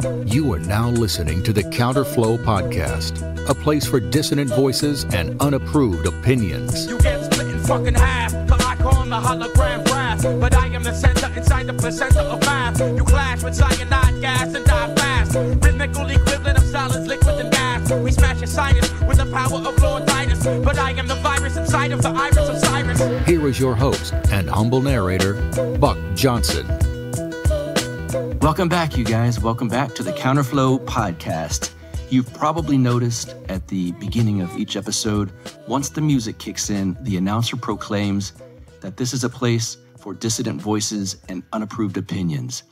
You are now listening to the Counterflow Podcast, a place for dissonant voices and unapproved opinions. You get split in fucking half. Cause I call him the hologram graph. But I am the center inside the placenta of math. You clash with cyanide gas and die fast. Rhythmical equivalent of solids, liquid, and gas. We smash your sinus with the power of Lord Titus. But I am the virus inside of the iris of Cyrus. Here is your host and humble narrator, Buck Johnson. Welcome back, you guys. Welcome back to the Counterflow podcast. You've probably noticed at the beginning of each episode, once the music kicks in, the announcer proclaims that this is a place for dissident voices and unapproved opinions.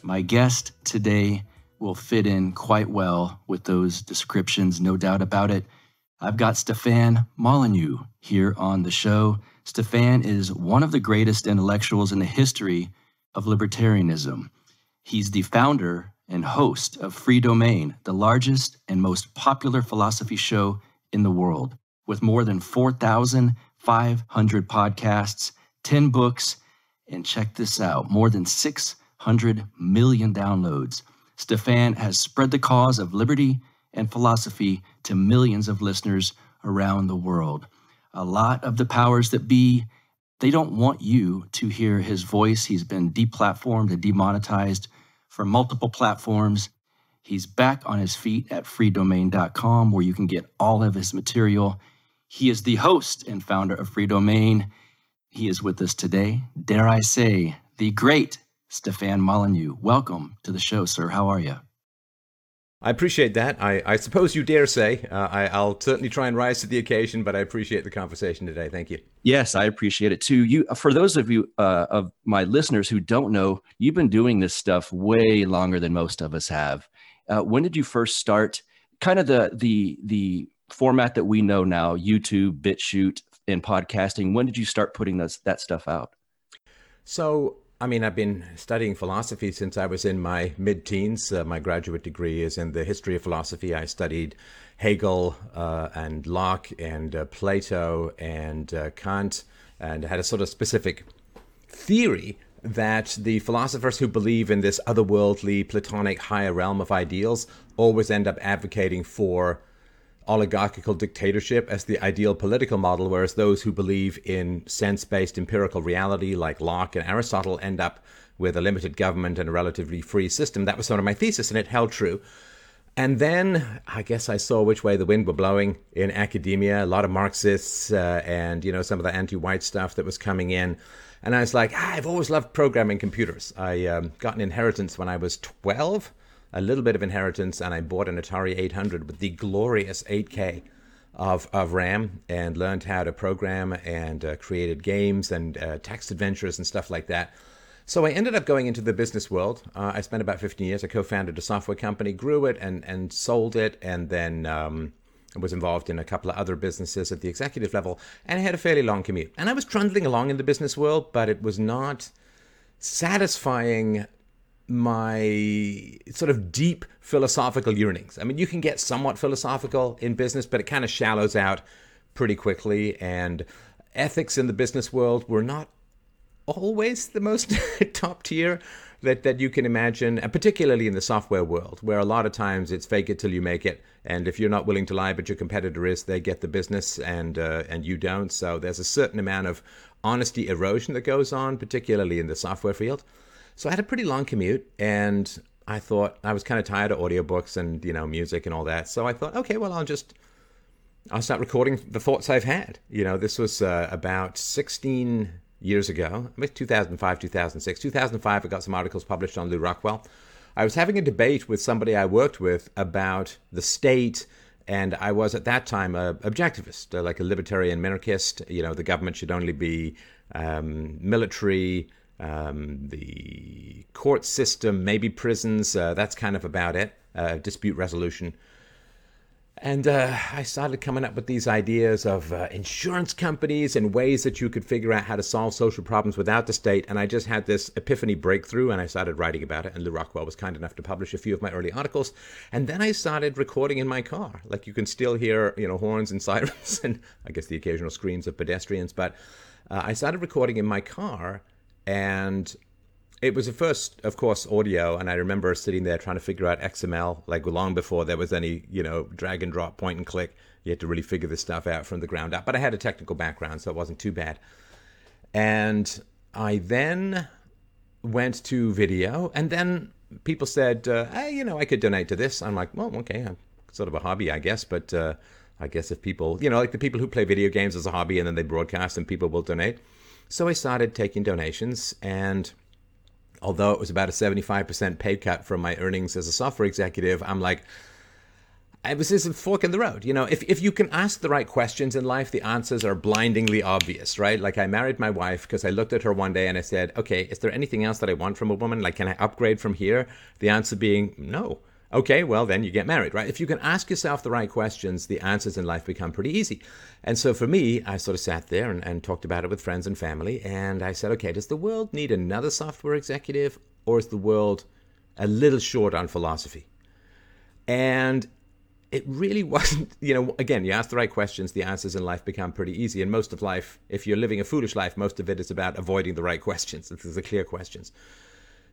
My guest today will fit in quite well with those descriptions, no doubt about it. I've got Stefan Molyneux here on the show. Stefan is one of the greatest intellectuals in the history of libertarianism. He's the founder and host of Freedomain, the largest and most popular philosophy show in the world, with more than 4,500 podcasts, 10 books, and check this out more than 600 million downloads. Stefan has spread the cause of liberty and philosophy to millions of listeners around the world. A lot of the powers that be, they don't want you to hear his voice. He's been deplatformed and demonetized for multiple platforms. He's back on his feet at freedomain.com where you can get all of his material. He is the host and founder of Freedomain. He is with us today. Dare I say, the great Stefan Molyneux. Welcome to the show, sir. How are you? I appreciate that. I, I suppose you dare say. Uh, I, I'll certainly try and rise to the occasion, but I appreciate the conversation today. Thank you. Yes, I appreciate it too. You, for those of you uh, of my listeners who don't know, you've been doing this stuff way longer than most of us have. Uh, when did you first start? Kind of the the the format that we know now, YouTube, BitChute, and podcasting. When did you start putting those, that stuff out? So I mean, I've been studying philosophy since I was in my mid teens. Uh, my graduate degree is in the history of philosophy. I studied Hegel uh, and Locke and uh, Plato and uh, Kant and had a sort of specific theory that the philosophers who believe in this otherworldly, platonic, higher realm of ideals always end up advocating for oligarchical dictatorship as the ideal political model, whereas those who believe in sense based empirical reality, like Locke and Aristotle, end up with a limited government and a relatively free system. That was sort of my thesis, and it held true. And then I guess I saw which way the wind were blowing in academia. A lot of Marxists uh, and you know some of the anti-white stuff that was coming in, and I was like, ah, I've always loved programming computers. I um, got an inheritance when I was twelve a little bit of inheritance, and I bought an Atari 800 with the glorious 8K of, of RAM and learned how to program and uh, created games and uh, text adventures and stuff like that. So I ended up going into the business world. Uh, I spent about 15 years. I co-founded a software company, grew it, and and sold it, and then um, was involved in a couple of other businesses at the executive level, and I had a fairly long commute. And I was trundling along in the business world, but it was not satisfying my sort of deep philosophical yearnings. I mean, you can get somewhat philosophical in business, but it kind of shallows out pretty quickly. And ethics in the business world were not always the most top tier that, that you can imagine, and particularly in the software world, where a lot of times it's fake it till you make it. And if you're not willing to lie, but your competitor is, they get the business and uh, and you don't. So there's a certain amount of honesty erosion that goes on, particularly in the software field. So I had a pretty long commute and I thought I was kind of tired of audiobooks and, you know, music and all that. So I thought, okay, well, I'll just I'll start recording the thoughts I've had. You know, this was uh, about 16 years ago, 2005, 2006. 2005, I got some articles published on Lew Rockwell. I was having a debate with somebody I worked with about the state, and I was at that time a objectivist, uh, like a libertarian minarchist. You know, the government should only be um, military, um, the court system, maybe prisons. Uh, that's kind of about it. Uh, dispute resolution. And uh, I started coming up with these ideas of uh, insurance companies and ways that you could figure out how to solve social problems without the state. And I just had this epiphany breakthrough and I started writing about it. And Lew Rockwell was kind enough to publish a few of my early articles. And then I started recording in my car. Like you can still hear, you know, horns and sirens and I guess the occasional screams of pedestrians. But uh, I started recording in my car and it was the first, of course, audio, and I remember sitting there trying to figure out XML, like long before there was any, you know, drag and drop, point and click. You had to really figure this stuff out from the ground up. But I had a technical background, so it wasn't too bad. And I then went to video, and then people said, uh, hey, you know, I could donate to this. I'm like, well, okay, sort of a hobby, I guess, but uh, I guess if people, you know, like the people who play video games as a hobby and then they broadcast and people will donate. So I started taking donations and although it was about a 75% pay cut from my earnings as a software executive, I'm like, it was just a fork in the road. You know, if, if you can ask the right questions in life, the answers are blindingly obvious, right? Like I married my wife because I looked at her one day and I said, okay, is there anything else that I want from a woman? Like, can I upgrade from here? The answer being no. Okay, well, then you get married, right? If you can ask yourself the right questions, the answers in life become pretty easy. And so for me, I sort of sat there and, and talked about it with friends and family. And I said, okay, does the world need another software executive or is the world a little short on philosophy? And it really wasn't, you know, again, you ask the right questions, the answers in life become pretty easy. And most of life, if you're living a foolish life, most of it is about avoiding the right questions. The clear questions.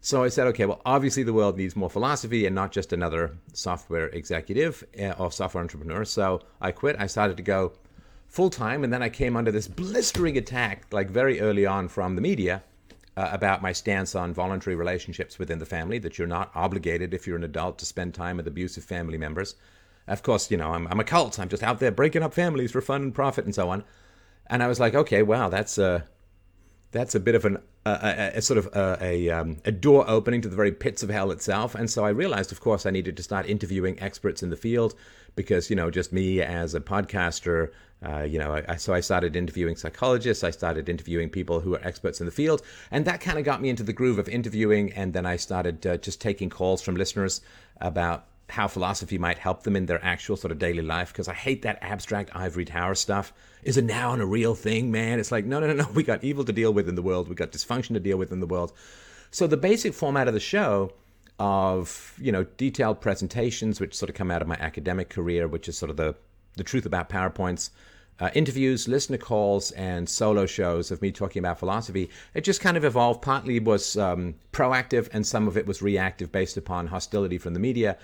So I said, okay, well, obviously the world needs more philosophy and not just another software executive eh, or software entrepreneur. So I quit. I started to go full time. And then I came under this blistering attack, like very early on from the media. Uh, about my stance on voluntary relationships within the family, that you're not obligated if you're an adult to spend time with abusive family members. Of course, you know, I'm, I'm a cult. I'm just out there breaking up families for fun and profit and so on. And I was like, okay, wow, that's a, that's a bit of an a, a, sort of a, a, um, a, door opening to the very pits of hell itself. And so I realized, of course, I needed to start interviewing experts in the field because, you know, just me as a podcaster, uh, you know, I, so I started interviewing psychologists. I started interviewing people who are experts in the field. And that kind of got me into the groove of interviewing. And then I started uh, just taking calls from listeners about how philosophy might help them in their actual sort of daily life because I hate that abstract ivory tower stuff. Is a noun a real thing, man? It's like, no, no, no, no. We got evil to deal with in the world. We got dysfunction to deal with in the world. So the basic format of the show of, you know, detailed presentations, which sort of come out of my academic career, which is sort of the, the truth about PowerPoints, uh, interviews, listener calls, and solo shows of me talking about philosophy. It just kind of evolved. Partly was um, proactive, and some of it was reactive based upon hostility from the media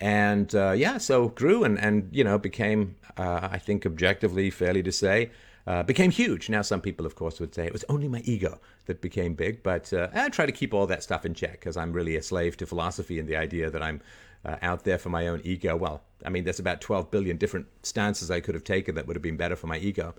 and uh, yeah, so grew and and you know became uh, I think objectively fairly to say uh, became huge. Now some people of course would say it was only my ego that became big, but uh, I try to keep all that stuff in check because I'm really a slave to philosophy and the idea that I'm uh, out there for my own ego. Well, I mean there's about 12 billion different stances I could have taken that would have been better for my ego.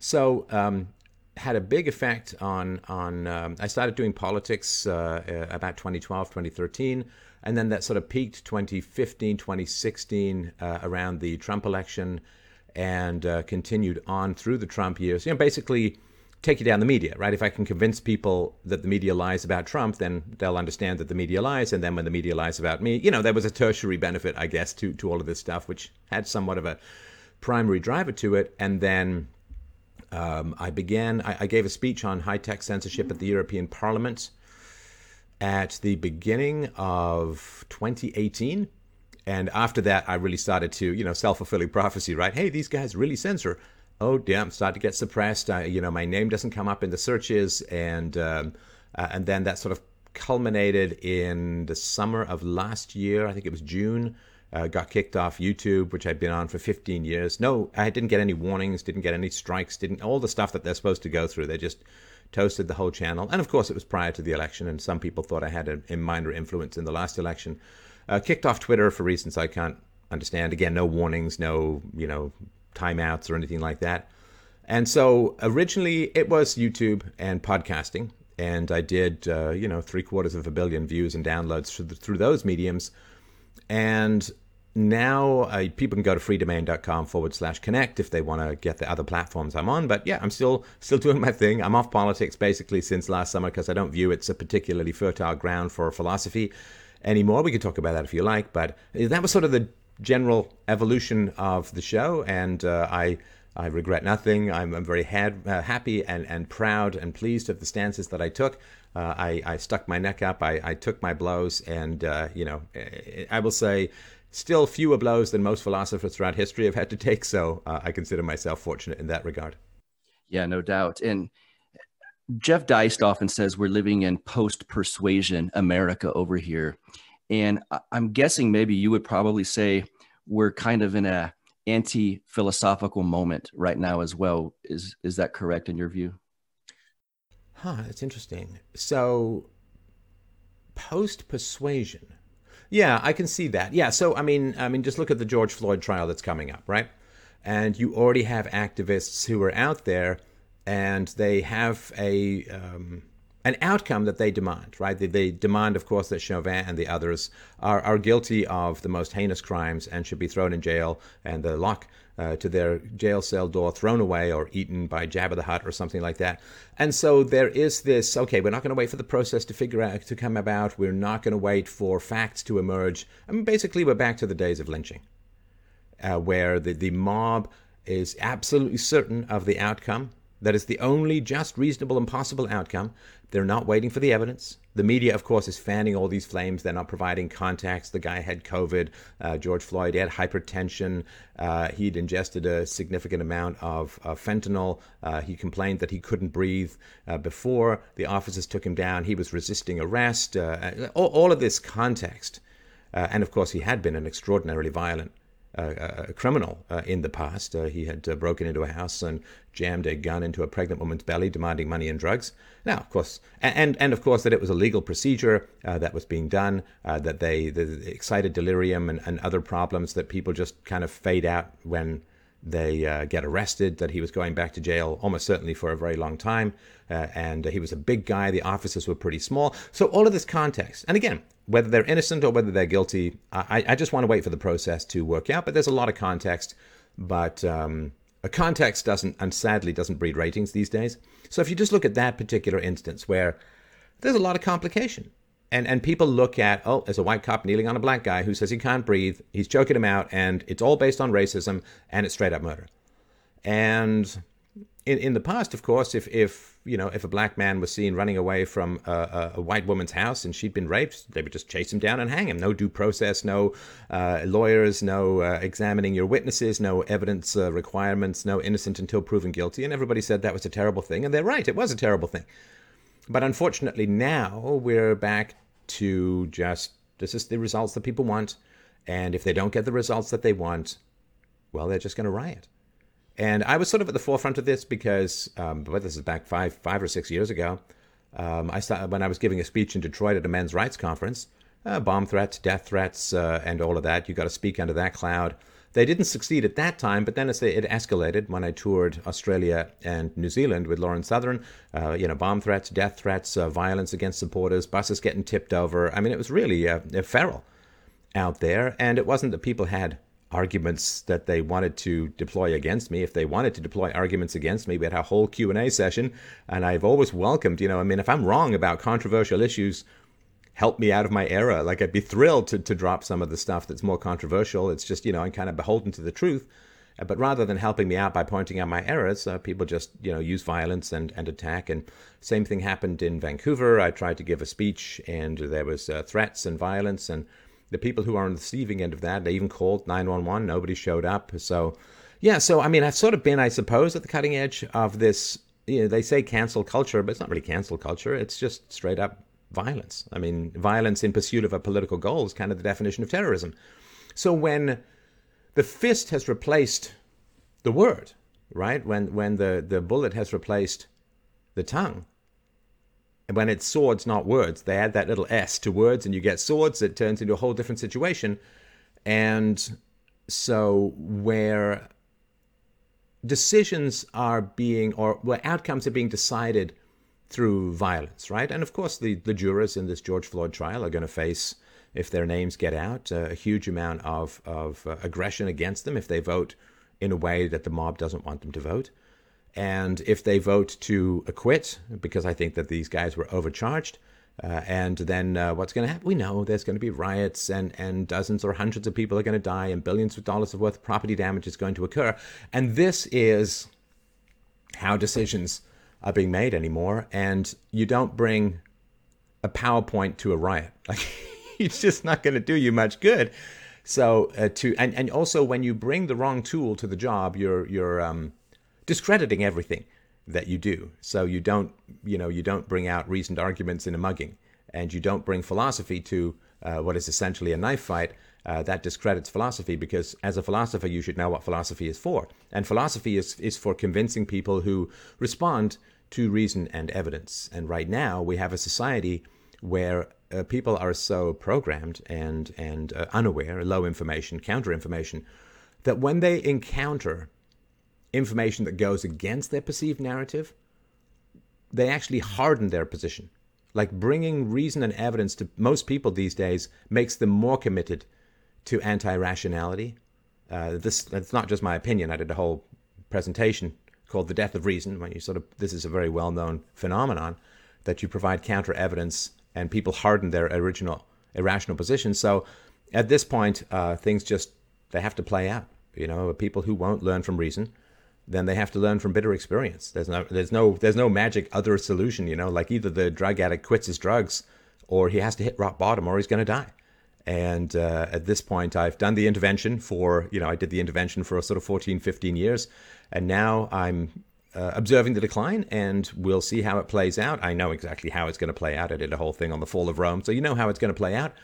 So um, had a big effect on on. Um, I started doing politics uh, about 2012, 2013, and then that sort of peaked 2015, 2016 uh, around the Trump election, and uh, continued on through the Trump years. You know, basically taking down the media, right? If I can convince people that the media lies about Trump, then they'll understand that the media lies. And then when the media lies about me, you know, there was a tertiary benefit, I guess, to to all of this stuff, which had somewhat of a primary driver to it. And then um, I began, I, I, gave a speech on high tech censorship at the European Parliament at the beginning of 2018. And after that, I really started to, you know, self fulfilling prophecy, right? Hey, these guys really censor. Oh, damn, start to get suppressed. I, you know, my name doesn't come up in the searches. And, um, uh, and then that sort of culminated in the summer of last year. I think it was June uh, got kicked off YouTube, which I'd been on for 15 years. No, I didn't get any warnings, didn't get any strikes, didn't all the stuff that they're supposed to go through. They just toasted the whole channel. And of course, it was prior to the election, and some people thought I had a, a minor influence in the last election. Uh, kicked off Twitter for reasons I can't understand. Again, no warnings, no you know timeouts or anything like that. And so originally it was YouTube and podcasting, and I did uh, you know three quarters of a billion views and downloads through, the, through those mediums. And now uh, people can go to freedomain.com forward slash connect if they want to get the other platforms I'm on. But yeah, I'm still still doing my thing. I'm off politics basically since last summer because I don't view it's a particularly fertile ground for philosophy anymore. We could talk about that if you like, but that was sort of the general evolution of the show, and uh, I. I regret nothing. I'm, I'm very had, uh, happy and, and proud and pleased of the stances that I took. Uh, I, I, stuck my neck up. I, I took my blows, and uh, you know, I will say still fewer blows than most philosophers throughout history have had to take. So uh, I consider myself fortunate in that regard. Yeah, no doubt. And Jeff Deist often says we're living in post persuasion America over here. And I'm guessing maybe you would probably say we're kind of in a anti philosophical moment right now as well. Is, is that correct in your view? Huh, that's interesting. So, post persuasion. Yeah, I can see that. Yeah, so I mean, I mean, just look at the George Floyd trial that's coming up, right? And you already have activists who are out there, and they have a um, an outcome that they demand, right? They, they, demand, of course, that Chauvin and the others are, are guilty of the most heinous crimes and should be thrown in jail and the lock uh, to their jail cell door thrown away or eaten by Jabba the Hutt or something like that. And so there is this okay, we're not going to wait for the process to figure out, to come about. We're not going to wait for facts to emerge. I mean, basically, we're back to the days of lynching, uh, where the, the mob is absolutely certain of the outcome that is the only just, reasonable, and possible outcome. They're not waiting for the evidence. The media, of course, is fanning all these flames. They're not providing context. The guy had COVID. Uh, George Floyd had hypertension. Uh, he'd ingested a significant amount of, of fentanyl. Uh, he complained that he couldn't breathe uh, before. The officers took him down. He was resisting arrest. Uh, all, all, of this context. Uh, and of course, he had been an extraordinarily violent a, criminal uh, in the past. Uh, he had uh, broken into a house and jammed a gun into a pregnant woman's belly, demanding money and drugs. Now, of course, and and of course that it was a legal procedure uh, that was being done. Uh, that they the excited delirium and, and other problems that people just kind of fade out when they uh, get arrested. That he was going back to jail almost certainly for a very long time, and he was a big guy. The offices were pretty small. So all of this context, and again, whether they're innocent or whether they're guilty, I, I just want to wait for the process to work out. But there's a lot of context. But um, a context doesn't, and sadly, doesn't breed ratings these days. So if you just look at that particular instance where there's a lot of complication, and and people look at oh, there's a white cop kneeling on a black guy who says he can't breathe, he's choking him out, and it's all based on racism, and it's straight up murder. And in, in the past, of course, if, if you know if a black man was seen running away from a, a, white woman's house and she'd been raped, they would just chase him down and hang him. No due process, no uh, lawyers, no uh, examining your witnesses, no evidence uh, requirements, no innocent until proven guilty. And everybody said that was a terrible thing, and they're right. It was a terrible thing. But unfortunately, now we're back to just this is the results that people want, and if they don't get the results that they want, well, they're just going to riot. And I was sort of at the forefront of this because, um, this is back five, five or six years ago. Um, I started, when I was giving a speech in Detroit at a men's rights conference, uh, bomb threats, death threats, uh, and all of that. You got to speak under that cloud. They didn't succeed at that time, but then it escalated when I toured Australia and New Zealand with Lauren Southern, uh, you know, bomb threats, death threats, uh, violence against supporters, buses getting tipped over. I mean, it was really uh, feral out there, and it wasn't that people had arguments that they wanted to deploy against me if they wanted to deploy arguments against me we had a whole q&a session and i've always welcomed you know i mean if i'm wrong about controversial issues help me out of my error like i'd be thrilled to, to drop some of the stuff that's more controversial it's just you know i'm kind of beholden to the truth uh, but rather than helping me out by pointing out my errors uh, people just you know use violence and, and attack and same thing happened in vancouver i tried to give a speech and there was uh, threats and violence and the people who are on the receiving end of that, they even called 911. Nobody showed up. So, yeah, so I mean, I've sort of been, I suppose, at the cutting edge of this. You know, they say cancel culture, but it's not really cancel culture. It's just straight up violence. I mean, violence in pursuit of a political goal is kind of the definition of terrorism. So when the fist has replaced the word, right? When when the, the bullet has replaced the tongue, and when it's swords, not words, they add that little S to words and you get swords, it turns into a whole different situation. And so, where decisions are being, or where outcomes are being decided through violence, right? And of course, the, the jurors in this George Floyd trial are going to face, if their names get out, uh, a huge amount of, of uh, aggression against them if they vote in a way that the mob doesn't want them to vote. And if they vote to acquit, because I think that these guys were overcharged, uh, and then uh, what's going to happen? We know there's going to be riots, and, and dozens or hundreds of people are going to die, and billions of dollars of worth of property damage is going to occur. And this is how decisions are being made anymore. And you don't bring a PowerPoint to a riot. Like, it's just not going to do you much good. So uh, to and, and also when you bring the wrong tool to the job, you're you're um, discrediting everything that you do. So you don't, you know, you don't bring out reasoned arguments in a mugging, and you don't bring philosophy to uh, what is essentially a knife fight. Uh, that discredits philosophy because as a philosopher you should know what philosophy is for and philosophy is, is for convincing people who respond to reason and evidence and right now we have a society where uh, people are so programmed and and uh, unaware low information counter information that when they encounter information that goes against their perceived narrative, they actually harden their position. Like bringing reason and evidence to most people these days makes them more committed to anti rationality. Uh, this that's not just my opinion. I did a whole presentation called "The Death of Reason." When you sort of this is a very well known phenomenon that you provide counter evidence and people harden their original irrational position. So at this point, uh, things just they have to play out. You know, people who won't learn from reason then they have to learn from bitter experience. There's no there's no there's no magic other solution, you know, like either the drug addict quits his drugs or he has to hit rock bottom or he's going to die. And uh, at this point, I've done the intervention for, you know, I did the intervention for sort of 14, 15 years. And now I'm uh, observing the decline and we'll see how it plays out. I know exactly how it's going to play out. I did a whole thing on the fall of Rome. So you know how it's going to play out.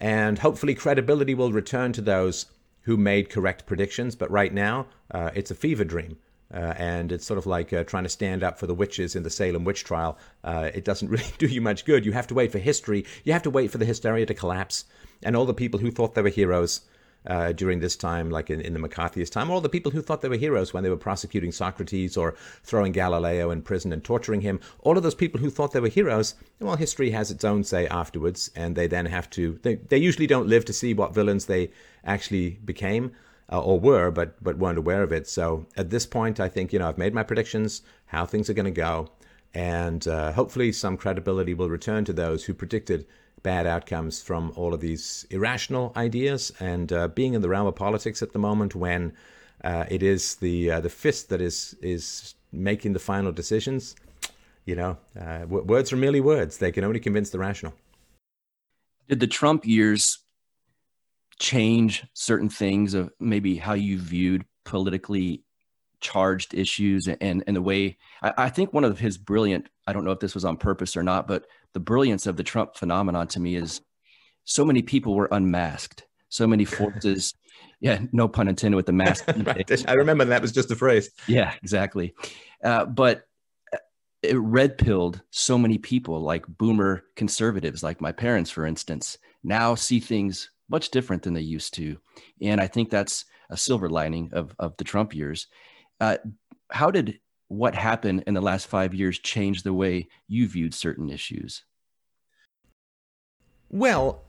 And hopefully, credibility will return to those who made correct predictions. But right now, uh, it's a fever dream. Uh, and it's sort of like uh, trying to stand up for the witches in the Salem witch trial. Uh, it doesn't really do you much good. You have to wait for history. You have to wait for the hysteria to collapse. And all the people who thought they were heroes uh, during this time, like in, in the McCarthyist time, all the people who thought they were heroes when they were prosecuting Socrates or throwing Galileo in prison and torturing him, all of those people who thought they were heroes, well, history has its own say afterwards, and they then have to, they, they usually don't live to see what villains they actually became. Uh, or were, but but weren't aware of it. So at this point, I think you know I've made my predictions, how things are going to go, and uh, hopefully some credibility will return to those who predicted bad outcomes from all of these irrational ideas. And uh, being in the realm of politics at the moment, when uh, it is the uh, the fist that is is making the final decisions, you know, uh, w- words are merely words. They can only convince the rational. Did the Trump years change certain things of maybe how you viewed politically charged issues and and the way I, I, think one of his brilliant i don't know if this was on purpose or not but the brilliance of the trump phenomenon to me is so many people were unmasked. So many forces yeah no pun intended with the mask. Right. i remember that was just a phrase. Yeah exactly. Uh, but it red pilled so many people like boomer conservatives like my parents for instance now see things much different than they used to and i think that's a silver lining of, of the trump years uh, how did what happened in the last five years change the way you viewed certain issues? Well,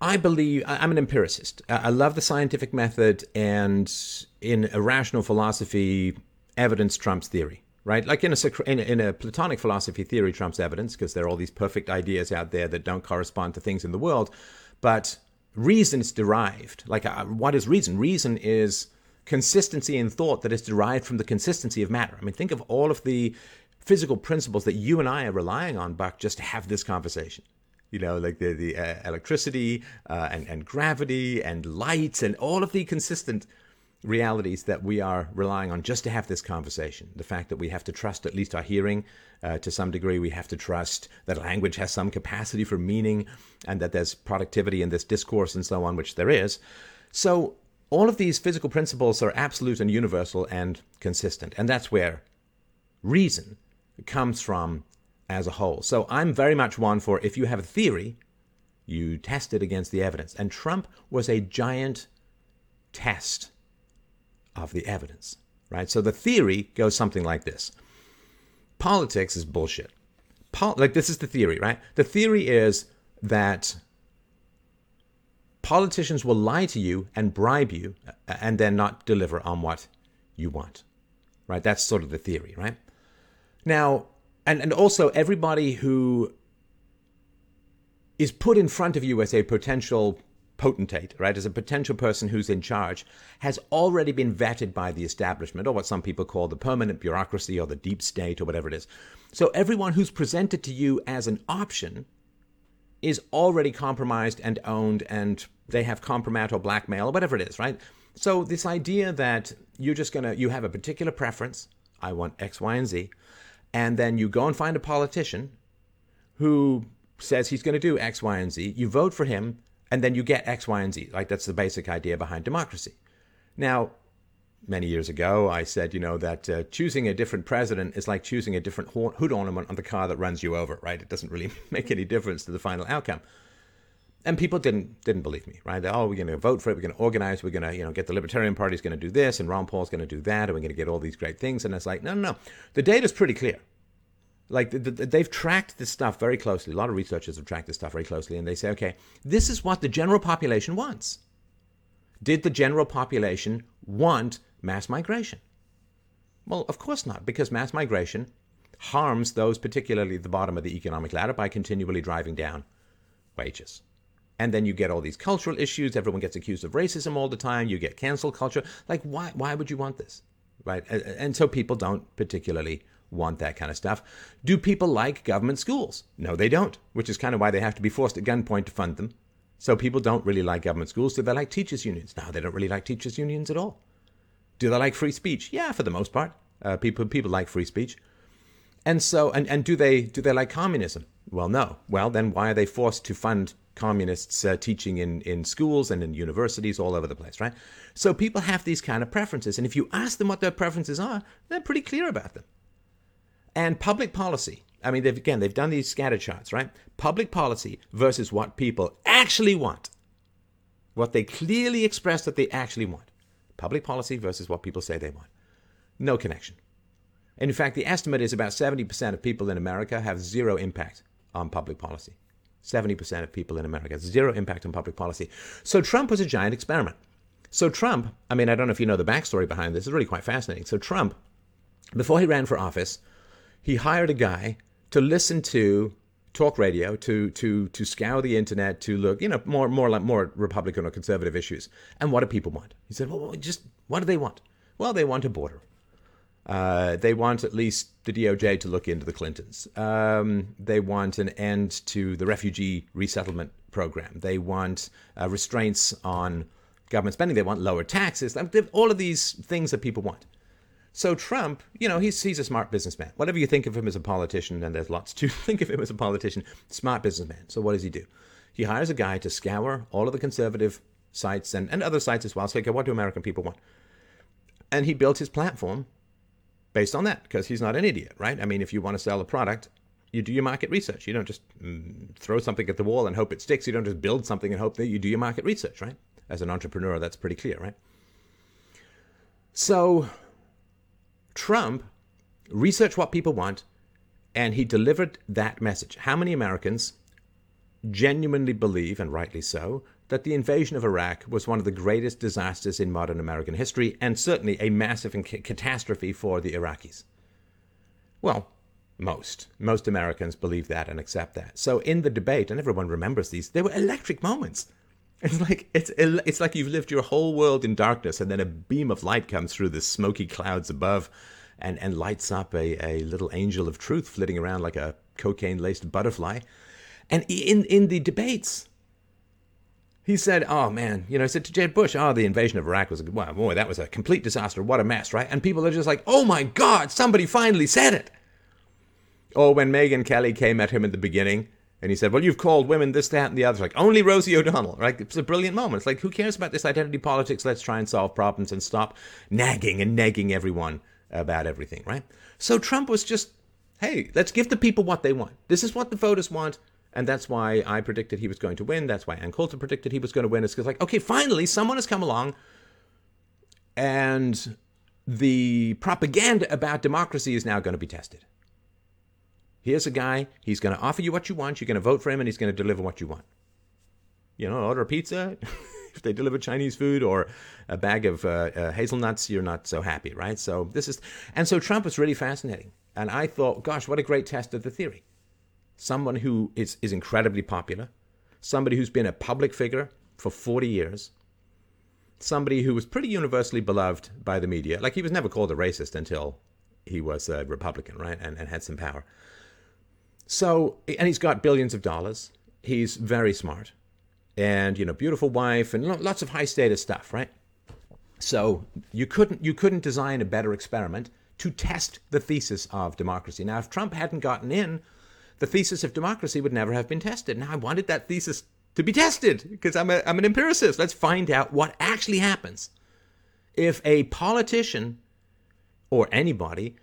I believe I'm an empiricist. I love the scientific method, and in a rational philosophy, evidence trumps theory, right? Like in a, in a, in a Platonic philosophy, theory trumps evidence because there are all these perfect ideas out there that don't correspond to things in the world. But reason is derived. Like, uh, what is reason? Reason is consistency in thought that is derived from the consistency of matter. I mean, think of all of the physical principles that you and I are relying on, Buck, just to have this conversation. You know, like the, the uh, electricity uh, and, and gravity and lights and all of the consistent realities that we are relying on just to have this conversation. The fact that we have to trust at least our hearing uh, to some degree, we have to trust that language has some capacity for meaning and that there's productivity in this discourse and so on, which there is. So all of these physical principles are absolute and universal and consistent. And that's where reason comes from as a whole. So I'm very much one for if you have a theory, you test it against the evidence. And Trump was a giant test of the evidence, right? So the theory goes something like this Politics is bullshit. Pol- like, this is the theory, right? The theory is that politicians will lie to you and bribe you and then not deliver on what you want. Right? That's sort of the theory, right? Now, and, and also everybody who is put in front of you as a potential potentate, right, as a potential person who's in charge, has already been vetted by the establishment, or what some people call the permanent bureaucracy or the deep state or whatever it is. So everyone who's presented to you as an option is already compromised and owned and they have compromise or blackmail or whatever it is, right? So this idea that you're just gonna you have a particular preference, I want X, Y, and Z. And then you go and find a politician who says he's going to do X, Y, and Z. You vote for him, and then you get X, Y, and Z. Like that's the basic idea behind democracy. Now, many years ago, I said, you know, that uh, choosing a different president is like choosing a different hood ornament on the car that runs you over, right? It doesn't really make any difference to the final outcome. And people didn't didn't believe me, right? They're, oh, we're going to vote for it. We're going to organize. We're going to, you know, get the Libertarian Party's going to do this, and Ron Paul's going to do that, and we're going to get all these great things. And it's like, no, no, no. The data's pretty clear. Like the, the, they've tracked this stuff very closely. A lot of researchers have tracked this stuff very closely, and they say, okay, this is what the general population wants. Did the general population want mass migration? Well, of course not, because mass migration harms those, particularly at the bottom of the economic ladder, by continually driving down wages. And then you get all these cultural issues. Everyone gets accused of racism all the time. You get cancel culture. Like, why, why would you want this? Right? And so people don't particularly want that kind of stuff. Do people like government schools? No, they don't, which is kind of why they have to be forced at gunpoint to fund them. So people don't really like government schools. Do they like teachers' unions? No, they don't really like teachers' unions at all. Do they like free speech? Yeah, for the most part. Uh, people people like free speech. And so and, and do they do they like communism? Well, no. Well, then why are they forced to fund communists uh, teaching in, in schools and in universities all over the place, right? So people have these kind of preferences. And if you ask them what their preferences are, they're pretty clear about them. And public policy, I mean, they've, again, they've done these scatter charts, right? Public policy versus what people actually want, what they clearly express that they actually want public policy versus what people say they want. No connection. And in fact, the estimate is about 70% of people in America have zero impact on public policy. 70% of people in America, zero impact on public policy. So Trump was a giant experiment. So Trump, I mean, I don't know if you know the backstory behind this, it's really quite fascinating. So Trump, before he ran for office, he hired a guy to listen to talk radio to to to scour the internet to look you know more more like more republican or conservative issues and what do people want he said well just what do they want well they want a border uh, they want at least the DOJ to look into the Clintons. Um, they want an end to the refugee resettlement program. They want uh, restraints on government spending. They want lower taxes. All of these things that people want. So Trump, you know, he's he's a smart businessman. Whatever you think of him as a politician, and there's lots to think of him as a politician, smart businessman. So what does he do? He hires a guy to scour all of the conservative sites and, and other sites as well. So, okay, what do American people want? And he built his platform based on that because he's not an idiot, right? I mean, if you want to sell a product, you do your market research. You don't just mm, throw something at the wall and hope it sticks. You don't just build something and hope that you do your market research, right? As an entrepreneur, that's pretty clear, right? So Trump researched what people want and he delivered that message. How many Americans genuinely believe, and rightly so, that the invasion of Iraq was one of the greatest disasters in modern American history and certainly a massive catastrophe for the Iraqis? Well, most. Most Americans believe that and accept that. So in the debate, and everyone remembers these, there were electric moments. It's like it's it's like you've lived your whole world in darkness, and then a beam of light comes through the smoky clouds above, and and lights up a, a little angel of truth flitting around like a cocaine laced butterfly. And in in the debates, he said, "Oh man, you know," I said to Jeb Bush, "Oh, the invasion of Iraq was a boy, that was a complete disaster. What a mess, right?" And people are just like, "Oh my God, somebody finally said it." Or when Megyn Kelly came at him in the beginning and he said, Well, you've called women this, that, and the other. It's Like, only Rosie O'Donnell, right? It's a brilliant moment. It's like, who cares about this identity politics? Let's try and solve problems and stop nagging and nagging everyone about everything, right? So Trump was just, hey, let's give the people what they want. This is what the voters want. And that's why I predicted he was going to win. That's why Ann Coulter predicted he was going to win. It's because, like, okay, finally, someone has come along and the propaganda about democracy is now going to be tested. Here's a guy, he's going to offer you what you want, you're going to vote for him, and he's going to deliver what you want. You know, order a pizza. if they deliver Chinese food or a bag of uh, uh, hazelnuts, you're not so happy, right? So this is, and so Trump was really fascinating. And I thought, gosh, what a great test of the theory. Someone who is, is incredibly popular, somebody who's been a public figure for 40 years, somebody who was pretty universally beloved by the media. Like he was never called a racist until he was a Republican, right? And, and had some power. So, and he's got billions of dollars. He's very smart, and you know, beautiful wife, and lots of high status stuff, right? So you couldn't you couldn't design a better experiment to test the thesis of democracy. Now, if Trump hadn't gotten in, the thesis of democracy would never have been tested. Now, I wanted that thesis to be tested because I'm, a, I'm an empiricist. Let's find out what actually happens if a politician or anybody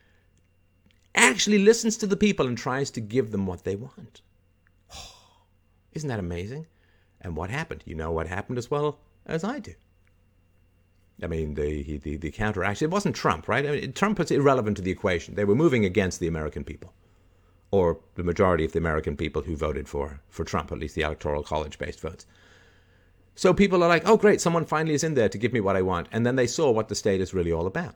actually listens to the people and tries to give them what they want. Isn't that amazing? And what happened? You know what happened as well as I do. I mean, the, the, the counteraction, it wasn't Trump, right? I mean, Trump was irrelevant to the equation. They were moving against the American people, or the majority of the American people who voted for, for Trump, at least the Electoral College based votes. So people are like, oh, great, someone finally is in there to give me what I want. And then they saw what the state is really all about,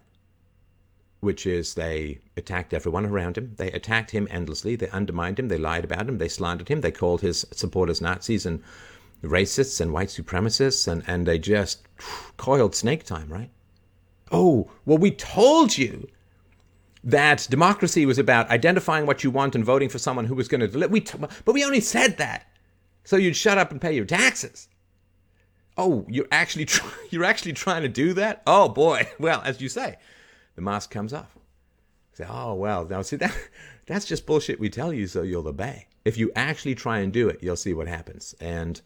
which is they attacked everyone around him. They attacked him endlessly. They undermined him. They lied about him. They slandered him. They called his supporters Nazis and racists and white supremacists, and, and they just coiled snake time, right? Oh, well, we told you that democracy was about identifying what you want and voting for someone who was going to deliver. We t- but we only said that so you'd shut up and pay your taxes. Oh, you're actually you're actually trying to do that? Oh boy. Well, as you say, the mask comes off. Say, oh well, now see that that's just bullshit we tell you so you'll obey. If you actually try and do it, you'll see what happens. And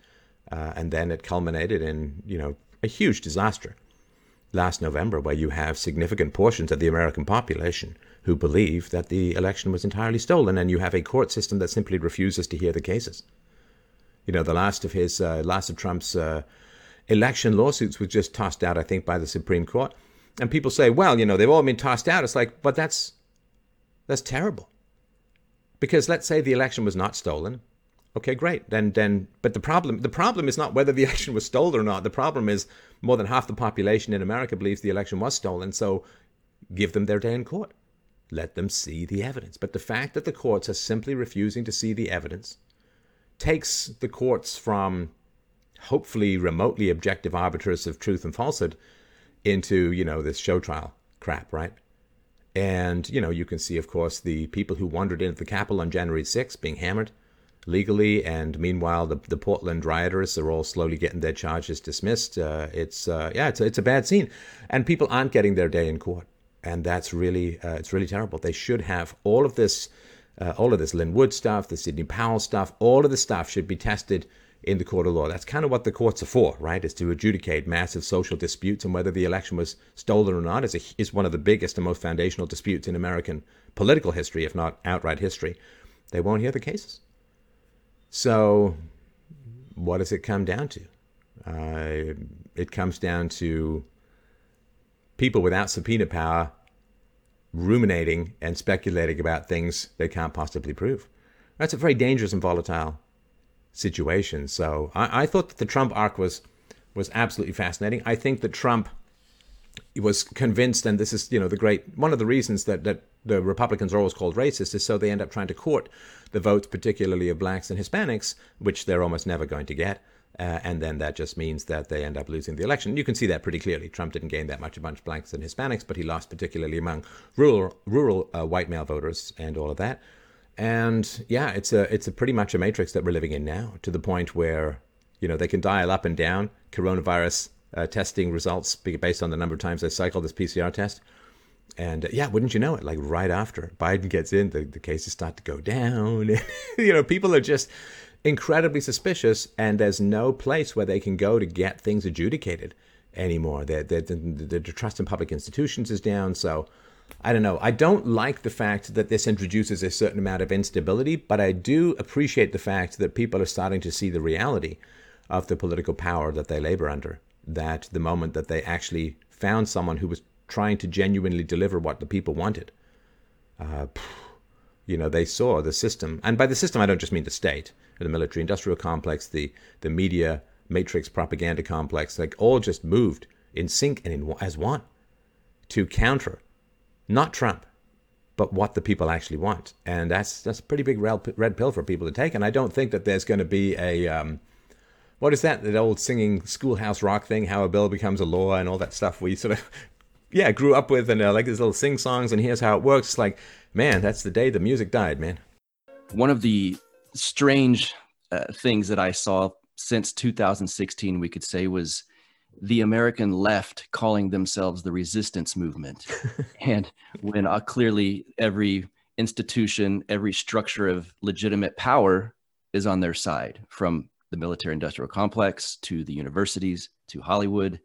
uh, and then it culminated in, you know, a huge disaster last November, where you have significant portions of the American population who believe that the election was entirely stolen, and you have a court system that simply refuses to hear the cases. You know, the last of his, uh, last of Trump's uh, election lawsuits was just tossed out, I think, by the Supreme Court. And people say, well, you know, they've all been tossed out. It's like, but that's that's terrible. Because let's say the election was not stolen, Okay, great. Then, then, but the problem, the problem is not whether the election was stolen or not. The problem is more than half the population in America believes the election was stolen. So, give them their day in court. Let them see the evidence. But the fact that the courts are simply refusing to see the evidence takes the courts from hopefully remotely objective arbiters of truth and falsehood into, you know, this show trial crap, right? And, you know, you can see, of course, the people who wandered into the Capitol on January 6th being hammered legally. And meanwhile, the, the Portland rioters are all slowly getting their charges dismissed. Uh, it's uh, yeah, it's it's a bad scene, and people aren't getting their day in court, and that's really uh, it's really terrible. They should have all of this, uh, all of this Lin Wood stuff, the Sidney Powell stuff, all of the stuff should be tested in the court of law. That's kind of what the courts are for, right? Is to adjudicate massive social disputes and whether the election was stolen or not is, a, is one of the biggest and most foundational disputes in American political history, if not outright history. They won't hear the cases. So, what does it come down to? Uh, it comes down to people without subpoena power ruminating and speculating about things they can't possibly prove. That's a very dangerous and volatile situation. So I, I thought that the Trump arc was was absolutely fascinating. I think that Trump was convinced, and this is you know the great one of the reasons that that the Republicans are always called racist is so they end up trying to court the votes, particularly of blacks and Hispanics, which they're almost never going to get. Uh, and then that just means that they end up losing the election. You can see that pretty clearly. Trump didn't gain that much amongst blacks and Hispanics, but he lost particularly among rural rural uh, white male voters and all of that. And yeah, it's a it's a pretty much a matrix that we're living in now, to the point where you know they can dial up and down coronavirus uh, testing results based on the number of times they cycle this PCR test. And uh, yeah, wouldn't you know it? Like right after Biden gets in, the, the cases start to go down. you know, people are just incredibly suspicious, and there's no place where they can go to get things adjudicated anymore. The, the, the, the trust in public institutions is down. So I don't know. I don't like the fact that this introduces a certain amount of instability, but I do appreciate the fact that people are starting to see the reality of the political power that they labor under. That the moment that they actually found someone who was trying to genuinely deliver what the people wanted. Uh, you know, they saw the system, and by the system, I don't just mean the state, the military industrial complex, the, the media matrix propaganda complex, like all just moved in sync and in, as one to counter not Trump, but what the people actually want. And that's, that's a pretty big red pill for people to take. And I don't think that there's going to be a, um, what is that? That old singing schoolhouse rock thing, how a bill becomes a law and all that stuff. We sort of yeah, grew up with and uh, like these little sing songs and here's how it works. It's like, man, that's the day the music died, man. One of the strange uh, things that I saw since 2016, we could say, was the American left calling themselves the resistance movement. and when uh, clearly every institution, every structure of legitimate power is on their side, from the military industrial complex to the universities to Hollywood,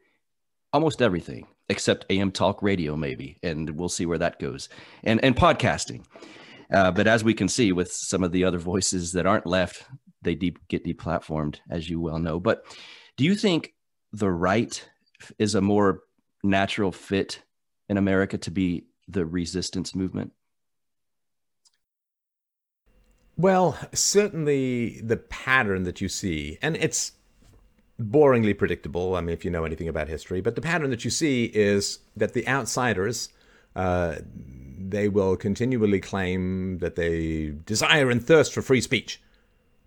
almost everything except AM talk radio, maybe. And we'll see where that goes. And, and podcasting. Uh, but as we can see with some of the other voices that aren't left, they deep, get deplatformed, as you well know. But do you think the right is a more natural fit in America to be the resistance movement? Well, certainly the pattern that you see, and it's boringly predictable. I mean, if you know anything about history, but the pattern that you see is that the outsiders, uh, they will continually claim that they desire and thirst for free speech,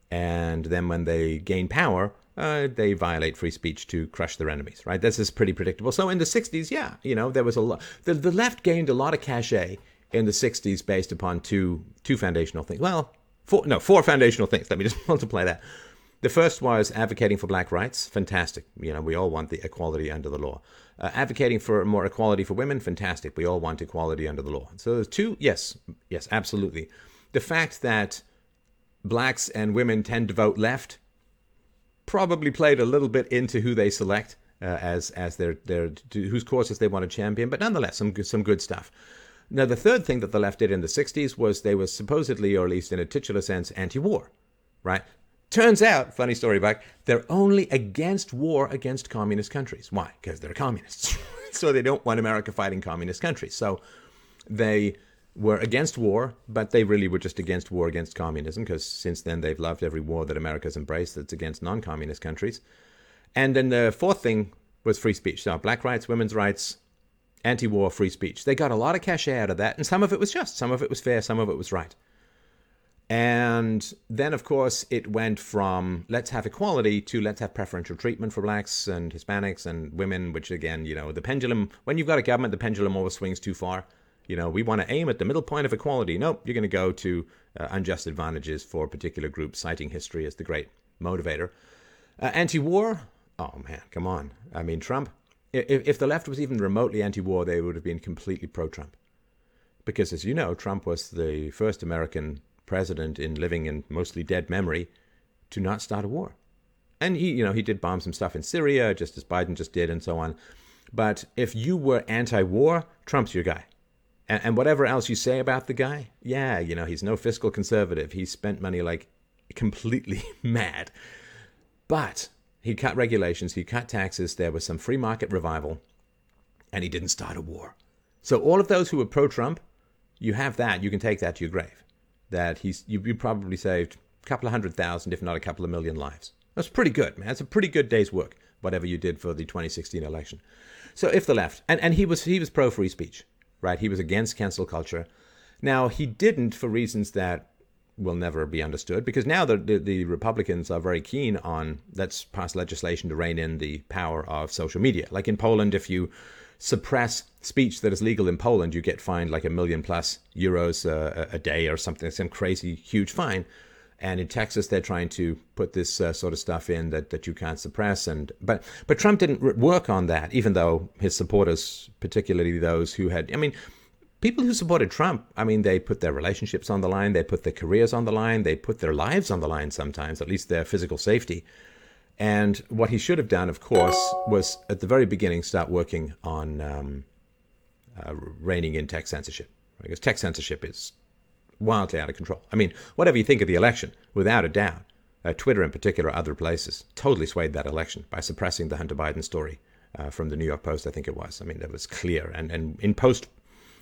and then when they gain power, uh, they violate free speech to crush their enemies, right? This is pretty predictable. So in the 60s, yeah, you know, there was a lot, the, the left gained a lot of cachet in the 60s based upon two, two foundational things. Well, four, no, four foundational things. Let me just multiply that. The first was advocating for black rights. Fantastic. You know, we all want the equality under the law. Uh, advocating for more equality for women. Fantastic. We all want equality under the law. So there's two, yes, yes, absolutely. The fact that blacks and women tend to vote left probably played a little bit into who they select uh, as as their their whose courses they want to champion, but nonetheless some some good stuff. Now the third thing that the left did in the '60s was they were supposedly, or at least in a titular sense, anti-war, right? Turns out, funny story back, they're only against war against communist countries. Why? Because they're communists. so they don't want America fighting communist countries. So they were against war, but they really were just against war against communism because since then they've loved every war that America's embraced that's against non communist countries. And then the fourth thing was free speech. So, black rights, women's rights, anti war free speech. They got a lot of cachet out of that, and some of it was just, some of it was fair, some of it was right. And then, of course, it went from let's have equality to let's have preferential treatment for blacks and Hispanics and women, which again, you know, the pendulum, when you've got a government, the pendulum always swings too far. You know, we want to aim at the middle point of equality. Nope, you're going to go to uh, unjust advantages for particular groups, citing history as the great motivator. Uh, anti war? Oh, man, come on. I mean, Trump, if, if the left was even remotely anti war, they would have been completely pro Trump. Because, as you know, Trump was the first American president in living in mostly dead memory to not start a war. And he, you know, he did bomb some stuff in Syria, just as Biden just did, and so on. But if you were anti war, Trump's your guy. And, and whatever else you say about the guy, yeah, you know, he's no fiscal conservative. He spent money like completely mad. But he cut regulations, he cut taxes, there was some free market revival, and he didn't start a war. So all of those who were pro-Trump, you have that, you can take that to your grave. That he's you, you probably saved a couple of hundred thousand, if not a couple of million lives. That's pretty good, man. It's a pretty good day's work, whatever you did for the 2016 election. So if the left, and, and he was he was pro free speech right? He was against cancel culture. Now, he didn't for reasons that will never be understood because now the, the, the, Republicans are very keen on let's pass legislation to rein in the power of social media. Like in Poland, if you suppress speech that is legal in Poland, you get fined like a million plus euros uh, a day or something, some crazy huge fine. And in Texas, they're trying to put this uh, sort of stuff in that, that you can't suppress. And but but Trump didn't work on that, even though his supporters, particularly those who had, I mean, people who supported Trump, I mean, they put their relationships on the line, they put their careers on the line, they put their lives on the line sometimes, at least their physical safety. And what he should have done, of course, was at the very beginning start working on um, uh, reining in tech censorship. Because tech censorship is wildly out of control. I mean, whatever you think of the election, without a doubt, uh, Twitter in particular, other places, totally swayed that election by suppressing the Hunter Biden story uh, from the New York Post, I think it was. I mean, that was clear. And, and in post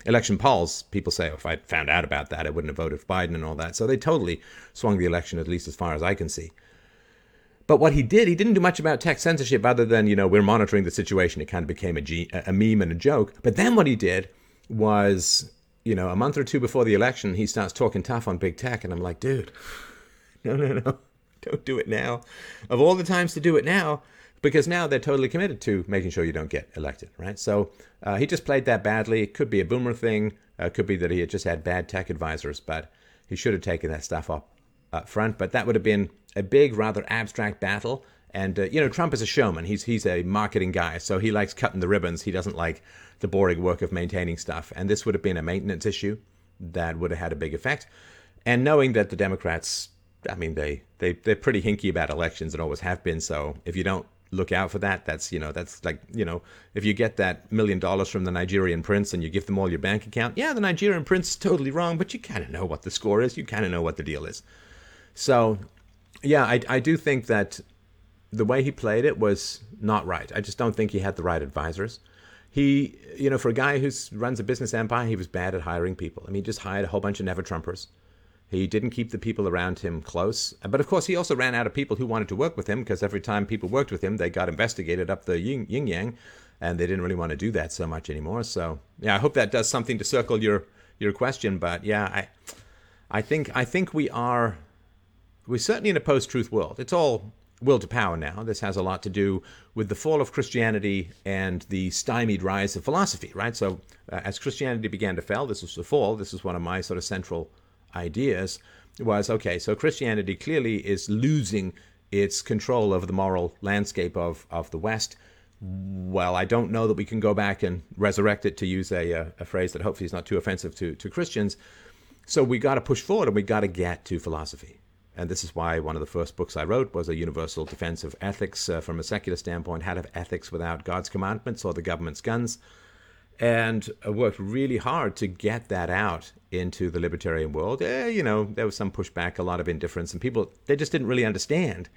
election polls, people say, oh, if I'd found out about that, I wouldn't have voted for Biden and all that. So they totally swung the election, at least as far as I can see. But what he did, he didn't do much about tech censorship other than, you know, we're monitoring the situation. It kind of became a, G, a meme and a joke. But then what he did was you know, a month or two before the election, he starts talking tough on big tech, and I'm like, dude, no, no, no, don't do it now. Of all the times to do it now, because now they're totally committed to making sure you don't get elected, right? So uh, he just played that badly. It could be a boomer thing. Uh, it could be that he had just had bad tech advisors, but he should have taken that stuff up, up front. But that would have been a big, rather abstract battle. And uh, you know, Trump is a showman. He's he's a marketing guy, so he likes cutting the ribbons. He doesn't like the boring work of maintaining stuff. And this would have been a maintenance issue that would have had a big effect. And knowing that the Democrats, I mean, they they they're pretty hinky about elections and always have been. So if you don't look out for that, that's you know that's like you know if you get that million dollars from the Nigerian prince and you give them all your bank account, yeah, the Nigerian prince is totally wrong, but you kind of know what the score is. You kind of know what the deal is. So yeah, I I do think that the way he played it was not right. I just don't think he had the right advisors. He, you know, for a guy who runs a business empire, he was bad at hiring people. I mean, he just hired a whole bunch of never Trumpers. He didn't keep the people around him close. But of course, he also ran out of people who wanted to work with him because every time people worked with him, they got investigated up the yin, yin yang, and they didn't really want to do that so much anymore. So, yeah, I hope that does something to circle your your question. But yeah, I I think I think we are we're certainly in a post-truth world. It's all will to power now. This has a lot to do with the fall of Christianity and the stymied rise of philosophy, right? So, uh, as Christianity began to fall, this was the fall. This is one of my sort of central ideas. Was okay. So Christianity clearly is losing its control over the moral landscape of of the West. Well, I don't know that we can go back and resurrect it to use a, a, a phrase that hopefully is not too offensive to, to Christians. So we got to push forward and we got to get to philosophy. And this is why one of the first books I wrote was a universal defense of ethics uh, from a secular standpoint, how to have ethics without God's commandments or the government's guns. And I worked really hard to get that out into the libertarian world. Eh, you know, there was some pushback, a lot of indifference, and people, they just didn't really understand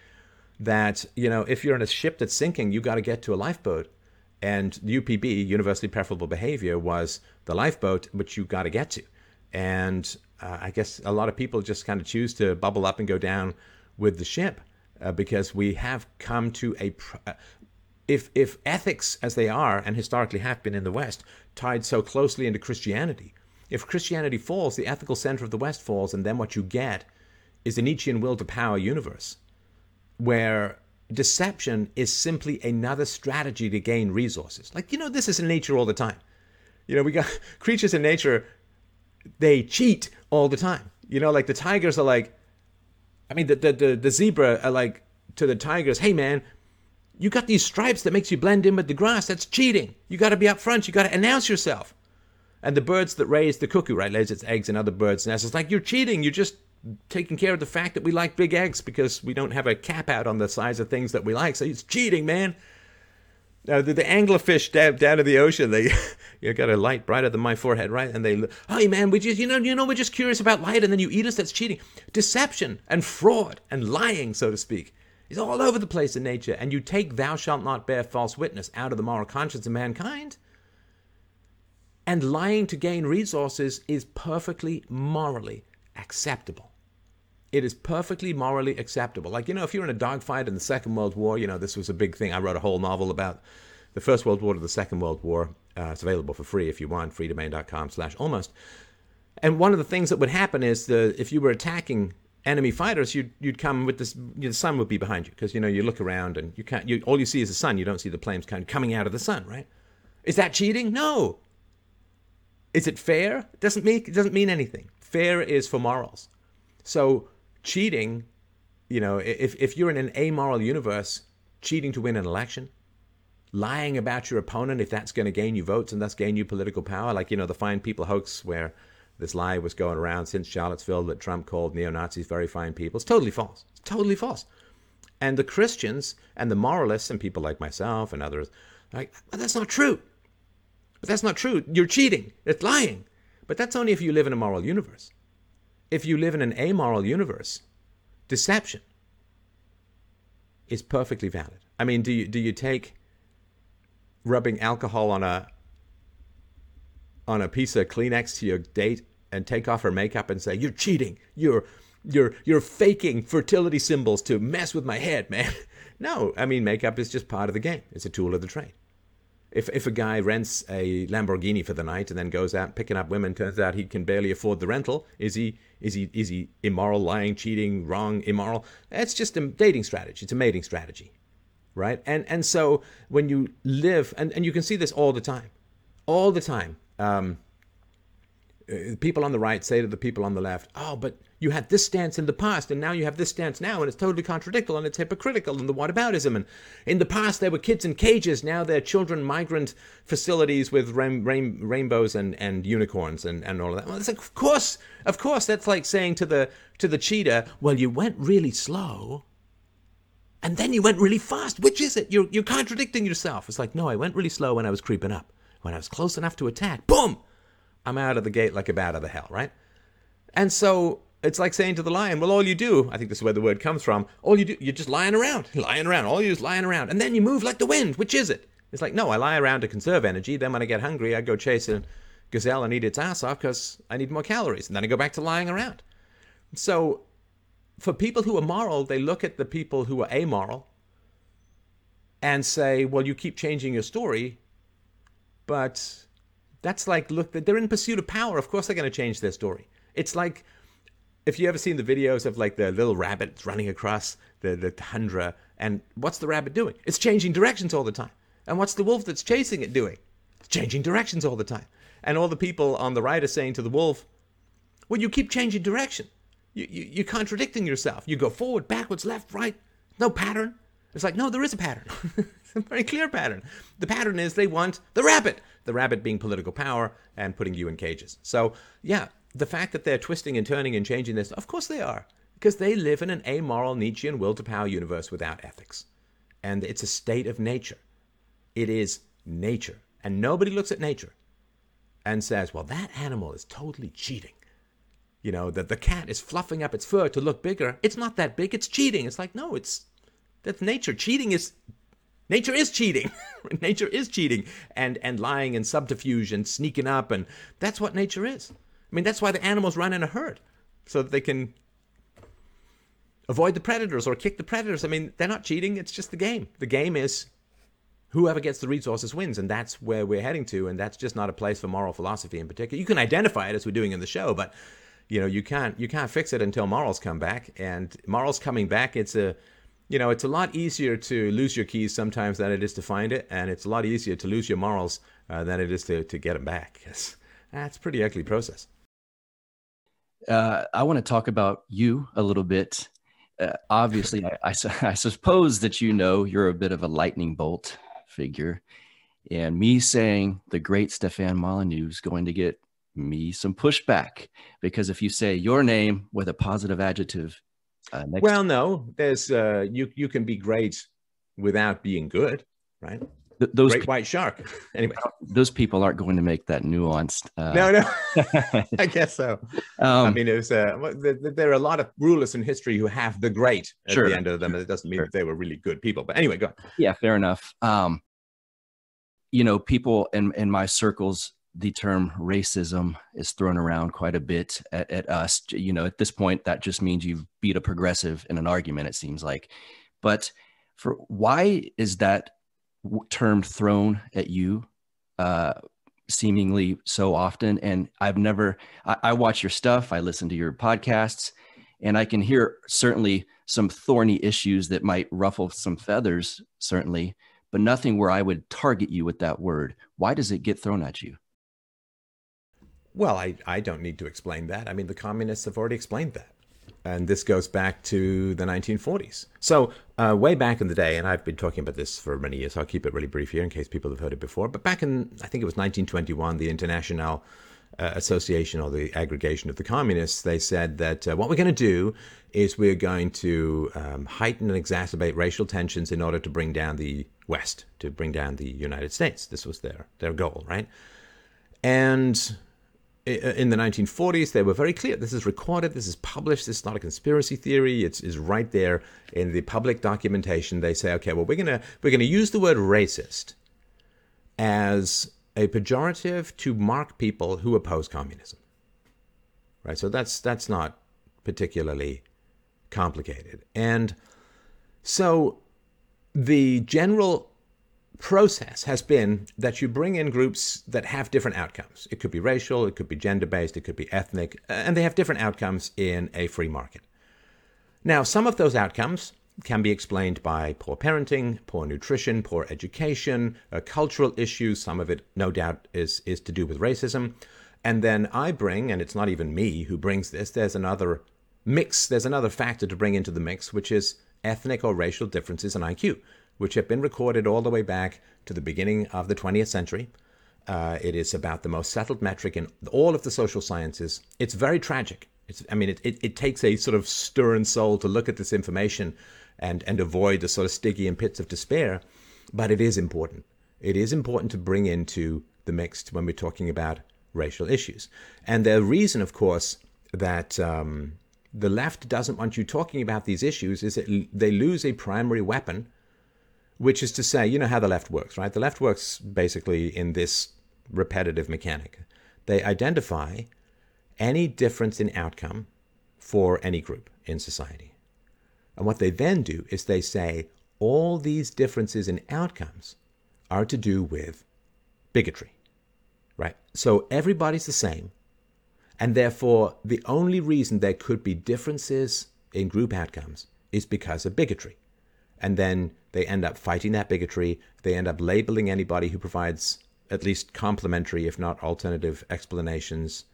that, you know, if you're in a ship that's sinking, you got to get to a lifeboat. And UPB, Universally Preferable Behavior, was the lifeboat which you got to get to. And uh, I guess a lot of people just kind of choose to bubble up and go down with the ship uh, because we have come to a. Pr- uh, if, if ethics, as they are and historically have been in the West, tied so closely into Christianity, if Christianity falls, the ethical center of the West falls, and then what you get is a Nietzschean will to power universe where deception is simply another strategy to gain resources. Like, you know, this is in nature all the time. You know, we got creatures in nature they cheat all the time. You know, like the tigers are like, I mean, the the the, the zebra are like to the tigers, hey man, you got these stripes that makes you blend in with the grass. That's cheating. You got to be up front. You got to announce yourself. And the birds that raise the cuckoo, right, lays its eggs in other birds' nests. It's like you're cheating. You're just taking care of the fact that we like big eggs because we don't have a cap out on the size of things that we like. So it's cheating, man. Now, the, the anglerfish down, down in the ocean, they you got a light brighter than my forehead, right? And they, hey man, we just you know you know we're just curious about light, and then you eat us. That's cheating, deception, and fraud, and lying, so to speak, is all over the place in nature. And you take "Thou shalt not bear false witness" out of the moral conscience of mankind, and lying to gain resources is perfectly morally acceptable. It is perfectly morally acceptable. Like, you know, if you're in a dogfight in the Second World War, you know, this was a big thing. I wrote a whole novel about the First World War to the Second World War. Uh, it's available for free if you want, freedomain.com slash almost. And one of the things that would happen is the if you were attacking enemy fighters, you'd you'd come with this. You know, the sun would be behind you because you know you look around and you can't. You, all you see is the sun. You don't see the planes kind of coming out of the sun, right? Is that cheating? No. Is it fair? It doesn't mean it doesn't mean anything. Fair is for morals. So cheating, you know, if, if you're in an amoral universe, cheating to win an election, lying about your opponent if that's going to gain you votes and thus gain you political power, like, you know, the fine people hoax where this lie was going around since Charlottesville that Trump called neo Nazis very fine people. It's totally false. It's totally false. And the Christians and the moralists and people like myself and others, like, but that's not true. But that's not true. You're cheating. It's lying. But that's only if you live in a moral universe if you live in an amoral universe, deception is perfectly valid. I mean, do you do you take rubbing alcohol on a on a piece of Kleenex to your date and take off her makeup and say, "You're cheating. You're you're you're faking fertility symbols to mess with my head, man." No, I mean, makeup is just part of the game. It's a tool of the trade. If, if a guy rents a Lamborghini for the night and then goes out picking up women, turns out he can barely afford the rental, is he is he is he immoral, lying, cheating, wrong, immoral? It's just a dating strategy. It's a mating strategy, right? And and so when you live, and, and you can see this all the time, all the time. Um, uh, people on the right say to the people on the left, "Oh, but you had this stance in the past, and now you have this stance now, and it's totally contradictory, and it's hypocritical, and the whataboutism. And in the past, there were kids in cages, now they're children migrant facilities with rain, rain, rainbows and, and unicorns and, and all of that. Well, it's like, of course, of course, that's like saying to the to the cheetah, "Well, you went really slow." And then you went really fast. Which is it? You're, you're contradicting yourself. It's like, no, I went really slow when I was creeping up. When I was close enough to attack, boom, I'm out of the gate like a bat out of the hell, right? And so it's like saying to the lion, well, all you do, I think this is where the word comes from, all you do, you're just lying around, lying around, all you do is lying around. And then you move like the wind. Which is it? It's like, no, I lie around to conserve energy. Then when I get hungry, I go chase a gazelle and eat its ass off because I need more calories. And then I go back to lying around. So for people who are moral, they look at the people who are amoral and say, well, you keep changing your story, but that's like, look, they're in pursuit of power. Of course, they're going to change their story. It's like if you ever seen the videos of like the little rabbit running across the, the tundra, and what's the rabbit doing? It's changing directions all the time. And what's the wolf that's chasing it doing? It's changing directions all the time. And all the people on the right are saying to the wolf, well, you keep changing direction. You, you, you're contradicting yourself. You go forward, backwards, left, right. No pattern. It's like, no, there is a pattern. it's a very clear pattern. The pattern is they want the rabbit, the rabbit being political power and putting you in cages. So, yeah, the fact that they're twisting and turning and changing this, of course they are, because they live in an amoral Nietzschean will to power universe without ethics. And it's a state of nature. It is nature. And nobody looks at nature and says, well, that animal is totally cheating. You know, that the cat is fluffing up its fur to look bigger. It's not that big, it's cheating. It's like, no, it's that's nature. Cheating is nature is cheating. nature is cheating and and lying and subterfuge and sneaking up and that's what nature is. I mean, that's why the animals run in a herd so that they can avoid the predators or kick the predators. I mean, they're not cheating, it's just the game. The game is whoever gets the resources wins and that's where we're heading to and that's just not a place for moral philosophy in particular. You can identify it as we're doing in the show, but you know, you can't you can't fix it until morals come back and morals coming back it's a you know, it's a lot easier to lose your keys sometimes than it is to find it, and it's a lot easier to lose your morals uh, than it is to, to get them back. It's, that's a pretty ugly process. Uh, I want to talk about you a little bit. Uh, obviously, I, I, I, suppose that you know you're a bit of a lightning bolt figure. And me saying the great Stefan Molyneux is going to get me some pushback because if you say your name with a positive adjective, uh, well, no, there's uh, you you can be great without being good, right? Th- those great pe- white shark. anyway, those people aren't going to make that nuanced. Uh... No, no, I guess so. Um, I mean, it was uh, there are a lot of rulers in history who have the great at sure. the end of them. It doesn't mean sure. that they were really good people. But anyway, go. On. Yeah, fair enough. Um, you know, people in in my circles the term racism is thrown around quite a bit at, at, us. You know, at this point, that just means you've beat a progressive in an argument, it seems like. But for why is that term thrown at you uh, seemingly so often? And I've never, I, I watch your stuff, I listen to your podcasts, and I can hear certainly some thorny issues that might ruffle some feathers, certainly, but nothing where I would target you with that word. Why does it get thrown at you? Well, I, I don't need to explain that. I mean, the communists have already explained that. And this goes back to the 1940s. So, uh, way back in the day, and I've been talking about this for many years, so I'll keep it really brief here in case people have heard it before. But back in, I think it was 1921, the International uh, Association or the Aggregation of the Communists, they said that uh, what we're going to do is we're going to um, heighten and exacerbate racial tensions in order to bring down the West, to bring down the United States. This was their, their goal, right? And Uh, in the 1940s, they were very clear. This is recorded. This is published. This is not a conspiracy theory. It's, it's right there in the public documentation. They say, okay, well, we're gonna we're gonna use the word racist as a pejorative to mark people who oppose communism. Right. So that's that's not particularly complicated. And so the general process has been that you bring in groups that have different outcomes. It could be racial, it could be gender based, it could be ethnic, and they have different outcomes in a free market. Now, some of those outcomes can be explained by poor parenting, poor nutrition, poor education, uh, cultural issues. Some of it, no doubt, is, is to do with racism. And then I bring, and it's not even me who brings this, there's another mix, there's another factor to bring into the mix, which is ethnic or racial differences in IQ, which have been recorded all the way back to the beginning of the 20th century. Uh, it is about the most settled metric in all of the social sciences. It's very tragic. It's, I mean, it, it, it takes a sort of stern soul to look at this information and, and avoid the sort of Stygian pits of despair, but it is important. It is important to bring into the mix when we're talking about racial issues. And the reason, of course, that um, the left doesn't want you talking about these issues is that they lose a primary weapon, which is to say, you know how the left works, right? The left works basically in this repetitive mechanic. They identify any difference in outcome for any group in society. And what they then do is they say all these differences in outcomes are to do with bigotry, right? So everybody's the same. And therefore, the only reason there could be differences in group outcomes is because of bigotry. And then they end up fighting that bigotry. They end up labeling anybody who provides at least complementary, if not alternative, explanations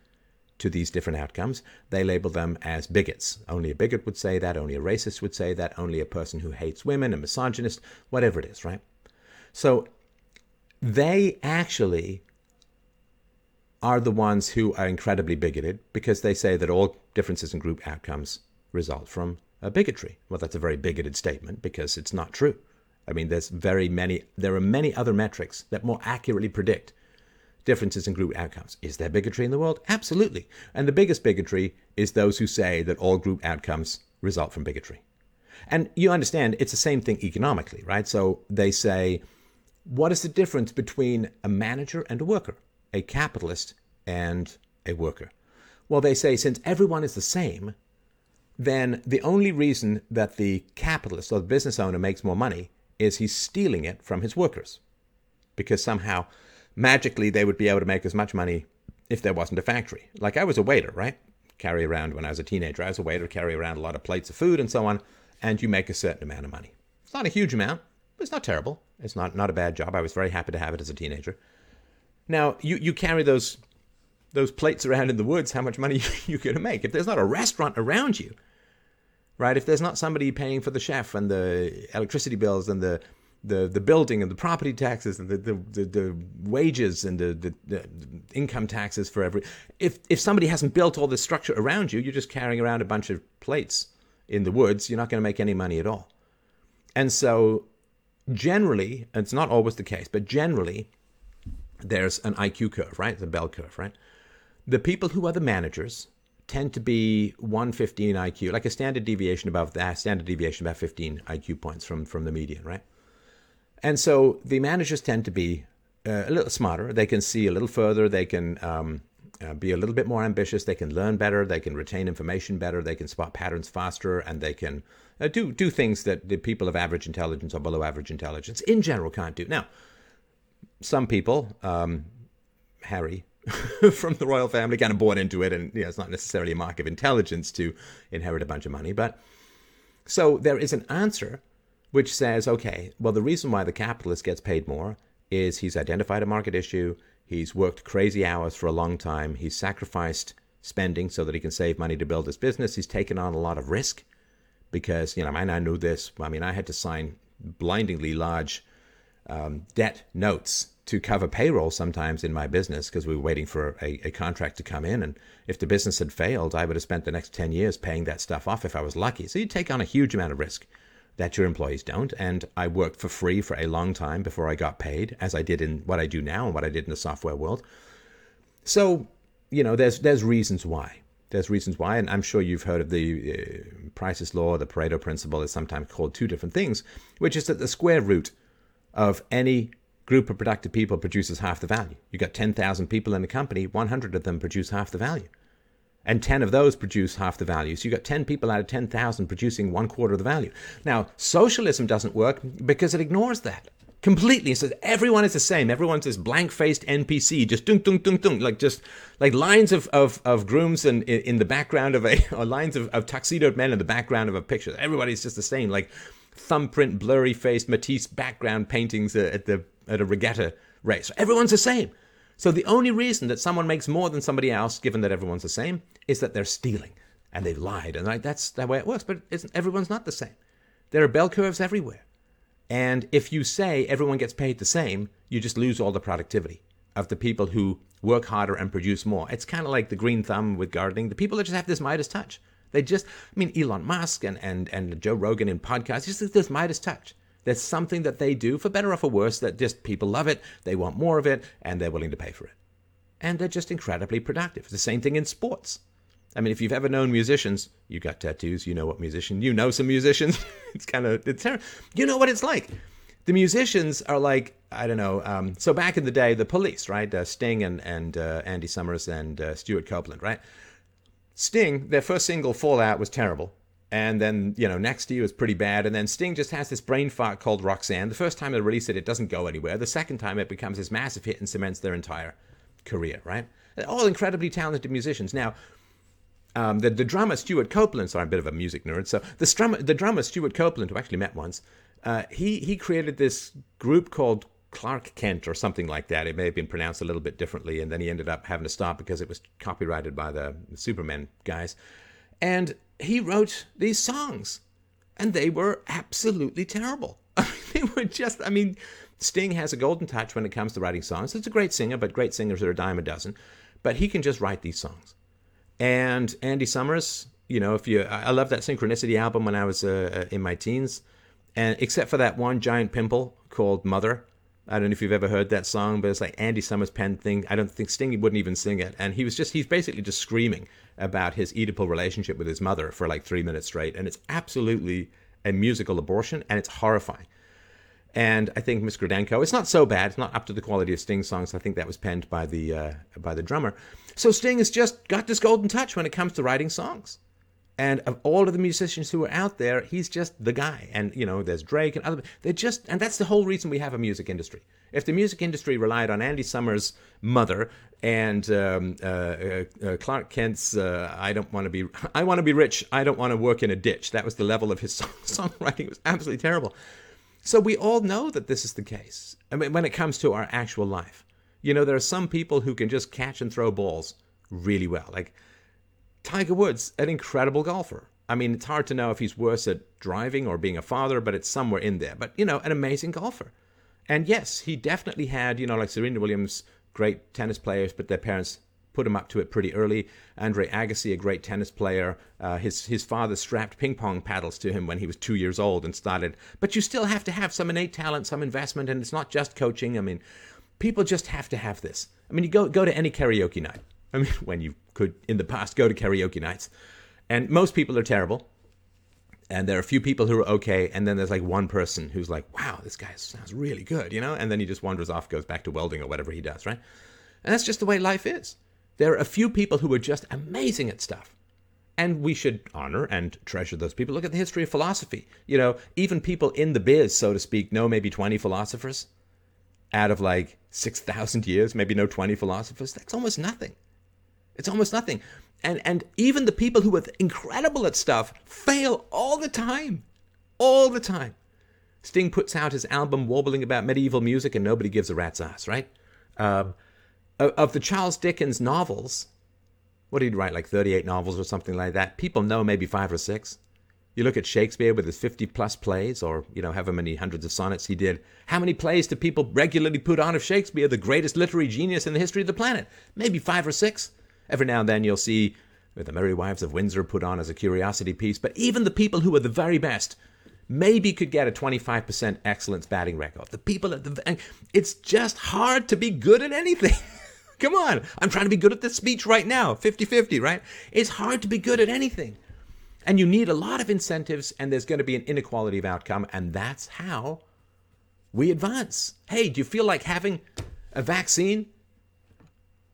to these different outcomes. They label them as bigots. Only a bigot would say that, only a racist would say that, only a person who hates women, a misogynist, whatever it is, right? So they actually are the ones who are incredibly bigoted because they say that all differences in group outcomes result from a bigotry. Well, that's a very bigoted statement because it's not true. I mean, there's very many, there are many other metrics that more accurately predict differences in group outcomes. Is there bigotry in the world? Absolutely. And the biggest bigotry is those who say that all group outcomes result from bigotry. And you understand it's the same thing economically, right? So they say, what is the difference between a manager and a worker? a capitalist and a worker? Well, they say since everyone is the same, then the only reason that the capitalist or the business owner makes more money is he's stealing it from his workers. Because somehow, magically, they would be able to make as much money if there wasn't a factory. Like I was a waiter, right? Carry around when I was a teenager, I was a waiter, carry around a lot of plates of food and so on, and you make a certain amount of money. It's not a huge amount, but it's not terrible. It's not, not a bad job. I was very happy to have it as a teenager. Now, you, you carry those those plates around in the woods, how much money you're going to make. If there's not a restaurant around you, right? If there's not somebody paying for the chef and the electricity bills and the the, the building and the property taxes and the, the, the, the wages and the, the, the, income taxes for every if if somebody hasn't built all this structure around you, you're just carrying around a bunch of plates in the woods, you're not going to make any money at all. And so generally, it's not always the case, but generally there's an IQ curve, right? The bell curve, right? The people who are the managers tend to be 115 IQ, like a standard deviation above that, standard deviation about 15 IQ points from, from the median, right? And so the managers tend to be uh, a little smarter. They can see a little further. They can um, uh, be a little bit more ambitious. They can learn better. They can retain information better. They can spot patterns faster, and they can uh, do do things that the people of average intelligence or below average intelligence in general can't do. Now, some people, um, Harry from the royal family, kind of bought into it, and yeah, it's not necessarily a mark of intelligence to inherit a bunch of money. But so there is an answer which says, okay, well, the reason why the capitalist gets paid more is he's identified a market issue, he's worked crazy hours for a long time, he's sacrificed spending so that he can save money to build his business, he's taken on a lot of risk because, you know, I knew this. I mean, I had to sign blindingly large um, debt notes to cover payroll sometimes in my business because we were waiting for a, a, contract to come in. And if the business had failed, I would have spent the next 10 years paying that stuff off if I was lucky. So you take on a huge amount of risk that your employees don't. And I worked for free for a long time before I got paid, as I did in what I do now and what I did in the software world. So, you know, there's, there's reasons why. There's reasons why, and I'm sure you've heard of the uh, Price's law, the Pareto principle is sometimes called two different things, which is that the square root of any group of productive people produces half the value. You got 10,000 people in a company, 100 of them produce half the value. And 10 of those produce half the value. So you got 10 people out of 10,000 producing one quarter of the value. Now, socialism doesn't work because it ignores that completely. It says everyone is the same. Everyone's this blank faced NPC, just dunk, dunk, dunk, dunk, like just like lines of, of, of grooms in, in the background of a, or lines of, of tuxedoed men in the background of a picture. Everybody's just the same. Like thumbprint, blurry faced Matisse background paintings uh, at the at a regatta race. Everyone's the same. So the only reason that someone makes more than somebody else, given that everyone's the same, is that they're stealing and they've lied. And like, that's the way it works. But everyone's not the same. There are bell curves everywhere. And if you say everyone gets paid the same, you just lose all the productivity of the people who work harder and produce more. It's kind of like the green thumb with gardening. The people that just have this Midas touch. They just, I mean, Elon Musk and, and, and Joe Rogan in podcasts, just this Midas touch. There's something that they do, for better or for worse, that just people love it, they want more of it, and they're willing to pay for it. And they're just incredibly productive. It's the same thing in sports. I mean, if you've ever known musicians, you got tattoos, you know what musician, you know some musicians. it's kind of, it's terrible. You know what it's like. The musicians are like, I don't know. Um, so back in the day, the police, right? Uh, Sting and, and uh, Andy Summers and uh, Stewart Copeland, right? Sting, their first single, Fallout, was terrible. And then, you know, Next to You is pretty bad. And then Sting just has this brain fart called Roxanne. The first time they release it, it doesn't go anywhere. The second time, it becomes this massive hit and cements their entire career, right? All incredibly talented musicians. Now, um, the, the drummer Stewart Copeland, sorry, I'm a bit of a music nerd. So the drummer, the drummer Stewart Copeland, who I actually met once, uh, he he created this group called Klark Kent or something like that. It may have been pronounced a little bit differently, and then he ended up having to stop because it was copyrighted by the, Superman guys. And he wrote these songs, and they were absolutely terrible. I mean, they were just, I mean, Sting has a golden touch when it comes to writing songs. It's a great singer, but great singers are a dime a dozen. But he can just write these songs. And Andy Summers, you know, if you, I love that Synchronicity album when I was uh, in my teens. And except for that one giant pimple called Mother, I don't know if you've ever heard that song, but it's like Andy Summers pen thing. I don't think Sting wouldn't even sing it. And he was just, he's basically just screaming about his Oedipal relationship with his mother for like three minutes straight. And it's absolutely a musical abortion and it's horrifying. And I think Miss Gradenko, it's not so bad. It's not up to the quality of Sting songs. I think that was penned by the uh, by the drummer. So Sting has just got this golden touch when it comes to writing songs. And of all of the musicians who are out there, he's just the guy. And you know, there's Drake and other. They're just, and that's the whole reason we have a music industry. If the music industry relied on Andy Summers' mother and um, uh, uh, uh Klark Kent's uh, "I don't want to be, I want to be rich, I don't want to work in a ditch," that was the level of his song- songwriting. It was absolutely terrible. So we all know that this is the case. I mean, when it comes to our actual life, you know, there are some people who can just catch and throw balls really well. Like Tiger Woods, an incredible golfer. I mean, it's hard to know if he's worse at driving or being a father, but it's somewhere in there. But, you know, an amazing golfer. And yes, he definitely had, you know, like Serena Williams, great tennis players, but their parents put him up to it pretty early. Andre Agassi, a great tennis player, uh, his his father strapped ping pong paddles to him when he was two years old and started. But you still have to have some innate talent, some investment, and it's not just coaching. I mean, people just have to have this. I mean, you go go to any karaoke night. I mean, when you could in the past go to karaoke nights, and most people are terrible. And there are a few people who are okay, and then there's like one person who's like, "Wow, this guy sounds really good," you know. And then he just wanders off, goes back to welding or whatever he does, right? And that's just the way life is. There are a few people who are just amazing at stuff. And we should honor and treasure those people. Look at the history of philosophy. You know, even people in the biz, so to speak, know maybe 20 philosophers out of like 6,000 years, maybe know 20 philosophers. That's almost nothing. It's almost nothing. And, and even the people who are incredible at stuff fail all the time. All the time. Sting puts out his album Warbling About Medieval Music and nobody gives a rat's ass, right? Um, of the Charles Dickens novels, what did he write, like 38 novels or something like that? People know maybe five or six. You look at Shakespeare with his 50 plus plays, or, you know, however many hundreds of sonnets he did. How many plays do people regularly put on of Shakespeare, the greatest literary genius in the history of the planet? Maybe five or six. Every now and then you'll see the Merry Wives of Windsor put on as a curiosity piece, but even the people who are the very best maybe could get a 25% excellence batting record. The people at the. It's just hard to be good at anything. Come on. I'm trying to be good at this speech right now. 50 50, right? It's hard to be good at anything. And you need a lot of incentives, and there's going to be an inequality of outcome. And that's how we advance. Hey, do you feel like having a vaccine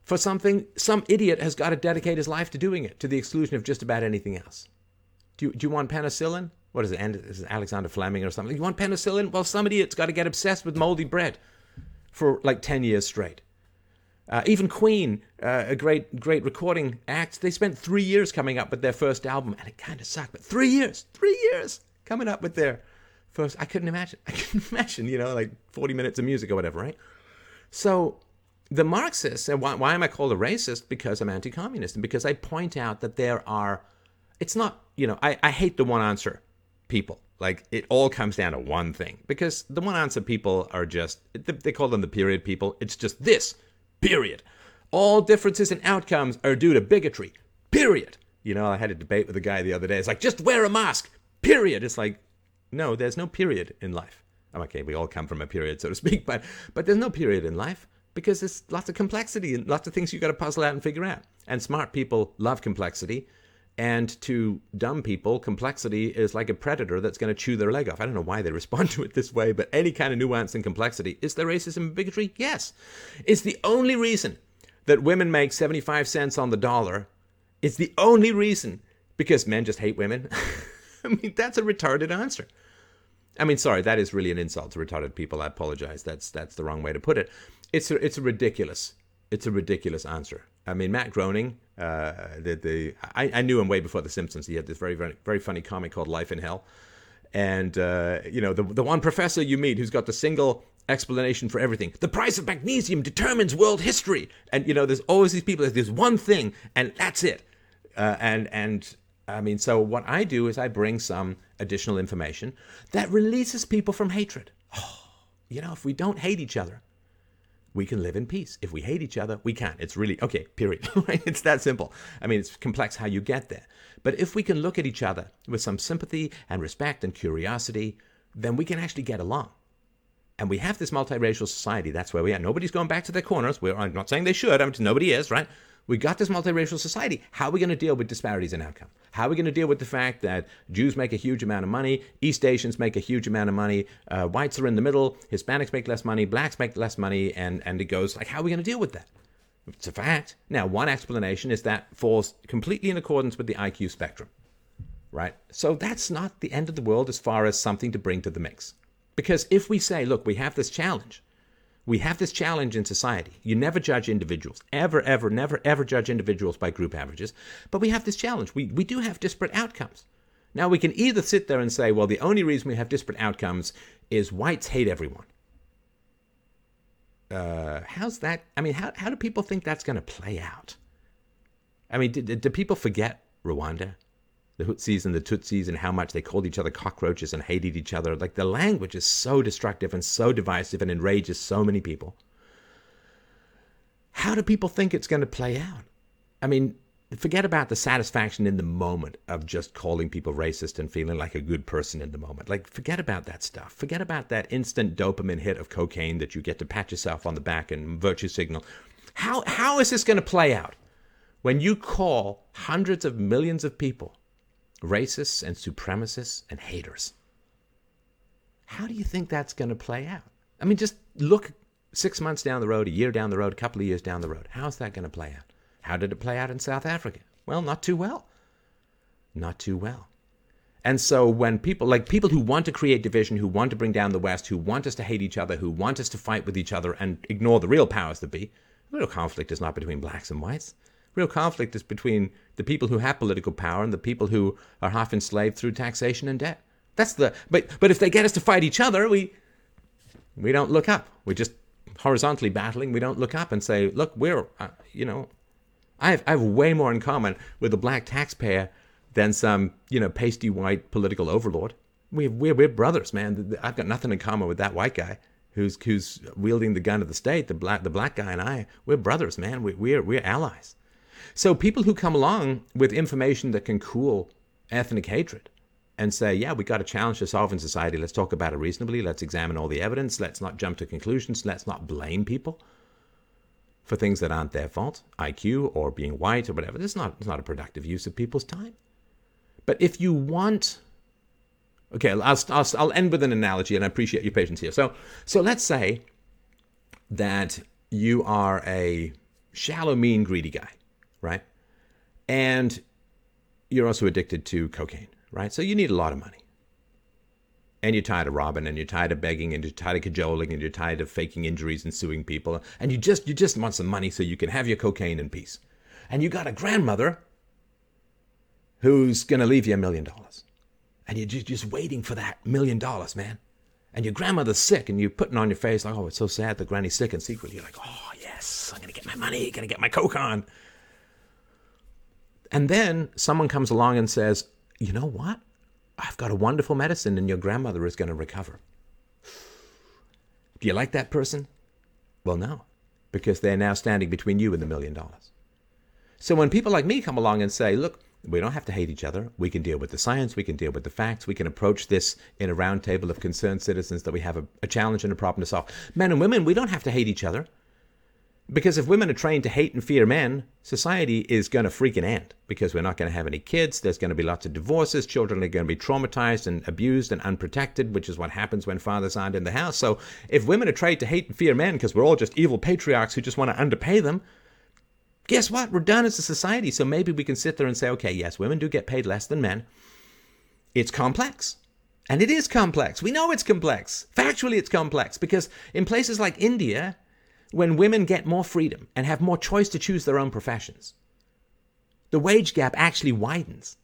for something? Some idiot has got to dedicate his life to doing it to the exclusion of just about anything else. Do you, do you want penicillin? What is it? Is it Alexander Fleming or something? You want penicillin? Well, some idiot's got to get obsessed with moldy bread for like 10 years straight. Uh, even Queen, uh, a great, great recording act, they spent three years coming up with their first album, and it kind of sucked. But three years, three years coming up with their first. I couldn't imagine. I couldn't imagine, you know, like 40 minutes of music or whatever, right? So the Marxists, and why, why am I called a racist? Because I'm anti communist and because I point out that there are, it's not, you know, I, I hate the one answer people. Like it all comes down to one thing because the one answer people are just, they call them the period people. It's just this, period. All differences in outcomes are due to bigotry, period. You know, I had a debate with a guy the other day. It's like, just wear a mask, period. It's like, no, there's no period in life. Okay, we all come from a period, so to speak, but but there's no period in life because there's lots of complexity and lots of things you got to puzzle out and figure out. And smart people love complexity, and to dumb people, complexity is like a predator that's going to chew their leg off. I don't know why they respond to it this way, but any kind of nuance and complexity is there racism and bigotry? Yes, it's the only reason that women make 75 cents on the dollar. It's the only reason because men just hate women. I mean, that's a retarded answer. I mean, sorry, that is really an insult to retarded people. I apologize. That's that's the wrong way to put it. It's a, it's a ridiculous it's a ridiculous answer. I mean, Matt Groening, uh, the the I, I knew him way before The Simpsons. He had this very very very funny comic called Life in Hell, and uh, you know the the one professor you meet who's got the single explanation for everything. The price of magnesium determines world history, and you know there's always these people. There's one thing, and that's it. Uh, and and I mean, so what I do is I bring some additional information that releases people from hatred. Oh, you know, if we don't hate each other, we can live in peace. If we hate each other, we can't. It's really okay, period. it's that simple. I mean, it's complex how you get there. But if we can look at each other with some sympathy and respect and curiosity, then we can actually get along. And we have this multiracial society. That's where we are. Nobody's going back to their corners. We're, I'm not saying they should. I mean, nobody is, right? We got this multiracial society. How are we going to deal with disparities in outcome? How are we going to deal with the fact that Jews make a huge amount of money, East Asians make a huge amount of money, uh, whites are in the middle, Hispanics make less money, blacks make less money, and, and it goes like, how are we going to deal with that? It's a fact. Now, one explanation is that falls completely in accordance with the IQ spectrum, right? So that's not the end of the world as far as something to bring to the mix. Because if we say, look, we have this challenge, we have this challenge in society. You never judge individuals. Ever, ever, never, ever judge individuals by group averages. But we have this challenge. We, we do have disparate outcomes. Now, we can either sit there and say, well, the only reason we have disparate outcomes is whites hate everyone. Uh, how's that? I mean, how, how do people think that's going to play out? I mean, do, do people forget Rwanda? The Hutsis and the Tutsis and how much they called each other cockroaches and hated each other. Like the language is so destructive and so divisive and enrages so many people. How do people think it's going to play out? I mean, forget about the satisfaction in the moment of just calling people racist and feeling like a good person in the moment. Like, forget about that stuff. Forget about that instant dopamine hit of cocaine that you get to pat yourself on the back and virtue signal. How, how is this going to play out? When you call hundreds of millions of people racists and supremacists and haters. How do you think that's going to play out? I mean, just look six months down the road, a year down the road, a couple of years down the road. How's that going to play out? How did it play out in South Africa? Well, not too well. Not too well. And so when people, like people who want to create division, who want to bring down the West, who want us to hate each other, who want us to fight with each other and ignore the real powers that be, the real conflict is not between blacks and whites. Real conflict is between the people who have political power and the people who are half enslaved through taxation and debt. That's the but but if they get us to fight each other, we we don't look up. We're just horizontally battling. We don't look up and say, look, we're uh, you know, I have I have way more in common with a black taxpayer than some you know pasty white political overlord. We we're, we're brothers, man. I've got nothing in common with that white guy who's who's wielding the gun of the state. The black the black guy and I, we're brothers, man. We, we're we're allies. So people who come along with information that can cool ethnic hatred and say, yeah, we've got a challenge to solve in society. Let's talk about it reasonably. Let's examine all the evidence. Let's not jump to conclusions. Let's not blame people for things that aren't their fault, IQ or being white or whatever. This is not, not a productive use of people's time. But if you want, okay, I'll, I'll, I'll end with an analogy, and I appreciate your patience here. So, so let's say that you are a shallow, mean, greedy guy right? And you're also addicted to cocaine, right? So you need a lot of money. And you're tired of robbing and you're tired of begging and you're tired of cajoling and you're tired of faking injuries and suing people. And you just you just want some money so you can have your cocaine in peace. And you got a grandmother who's gonna leave you a million dollars. And you're just, waiting for that million dollars, man. And your grandmother's sick and you're putting on your face like, oh, it's so sad that granny's sick and secretly you're like, oh yes, I'm going to get my money, going to get my Coke on. And then someone comes along and says, you know what? I've got a wonderful medicine and your grandmother is going to recover. Do you like that person? Well, no, because they're now standing between you and the million dollars. So when people like me come along and say, look, we don't have to hate each other. We can deal with the science. We can deal with the facts. We can approach this in a roundtable of concerned citizens that we have a, a, challenge and a problem to solve. Men and women, we don't have to hate each other. Because if women are trained to hate and fear men, society is going to freaking end because we're not going to have any kids. There's going to be lots of divorces. Children are going to be traumatized and abused and unprotected, which is what happens when fathers aren't in the house. So if women are trained to hate and fear men because we're all just evil patriarchs who just want to underpay them, guess what? We're done as a society. So maybe we can sit there and say, okay, yes, women do get paid less than men. It's complex. And it is complex. We know it's complex. Factually, it's complex because in places like India, when women get more freedom and have more choice to choose their own professions. The wage gap actually widens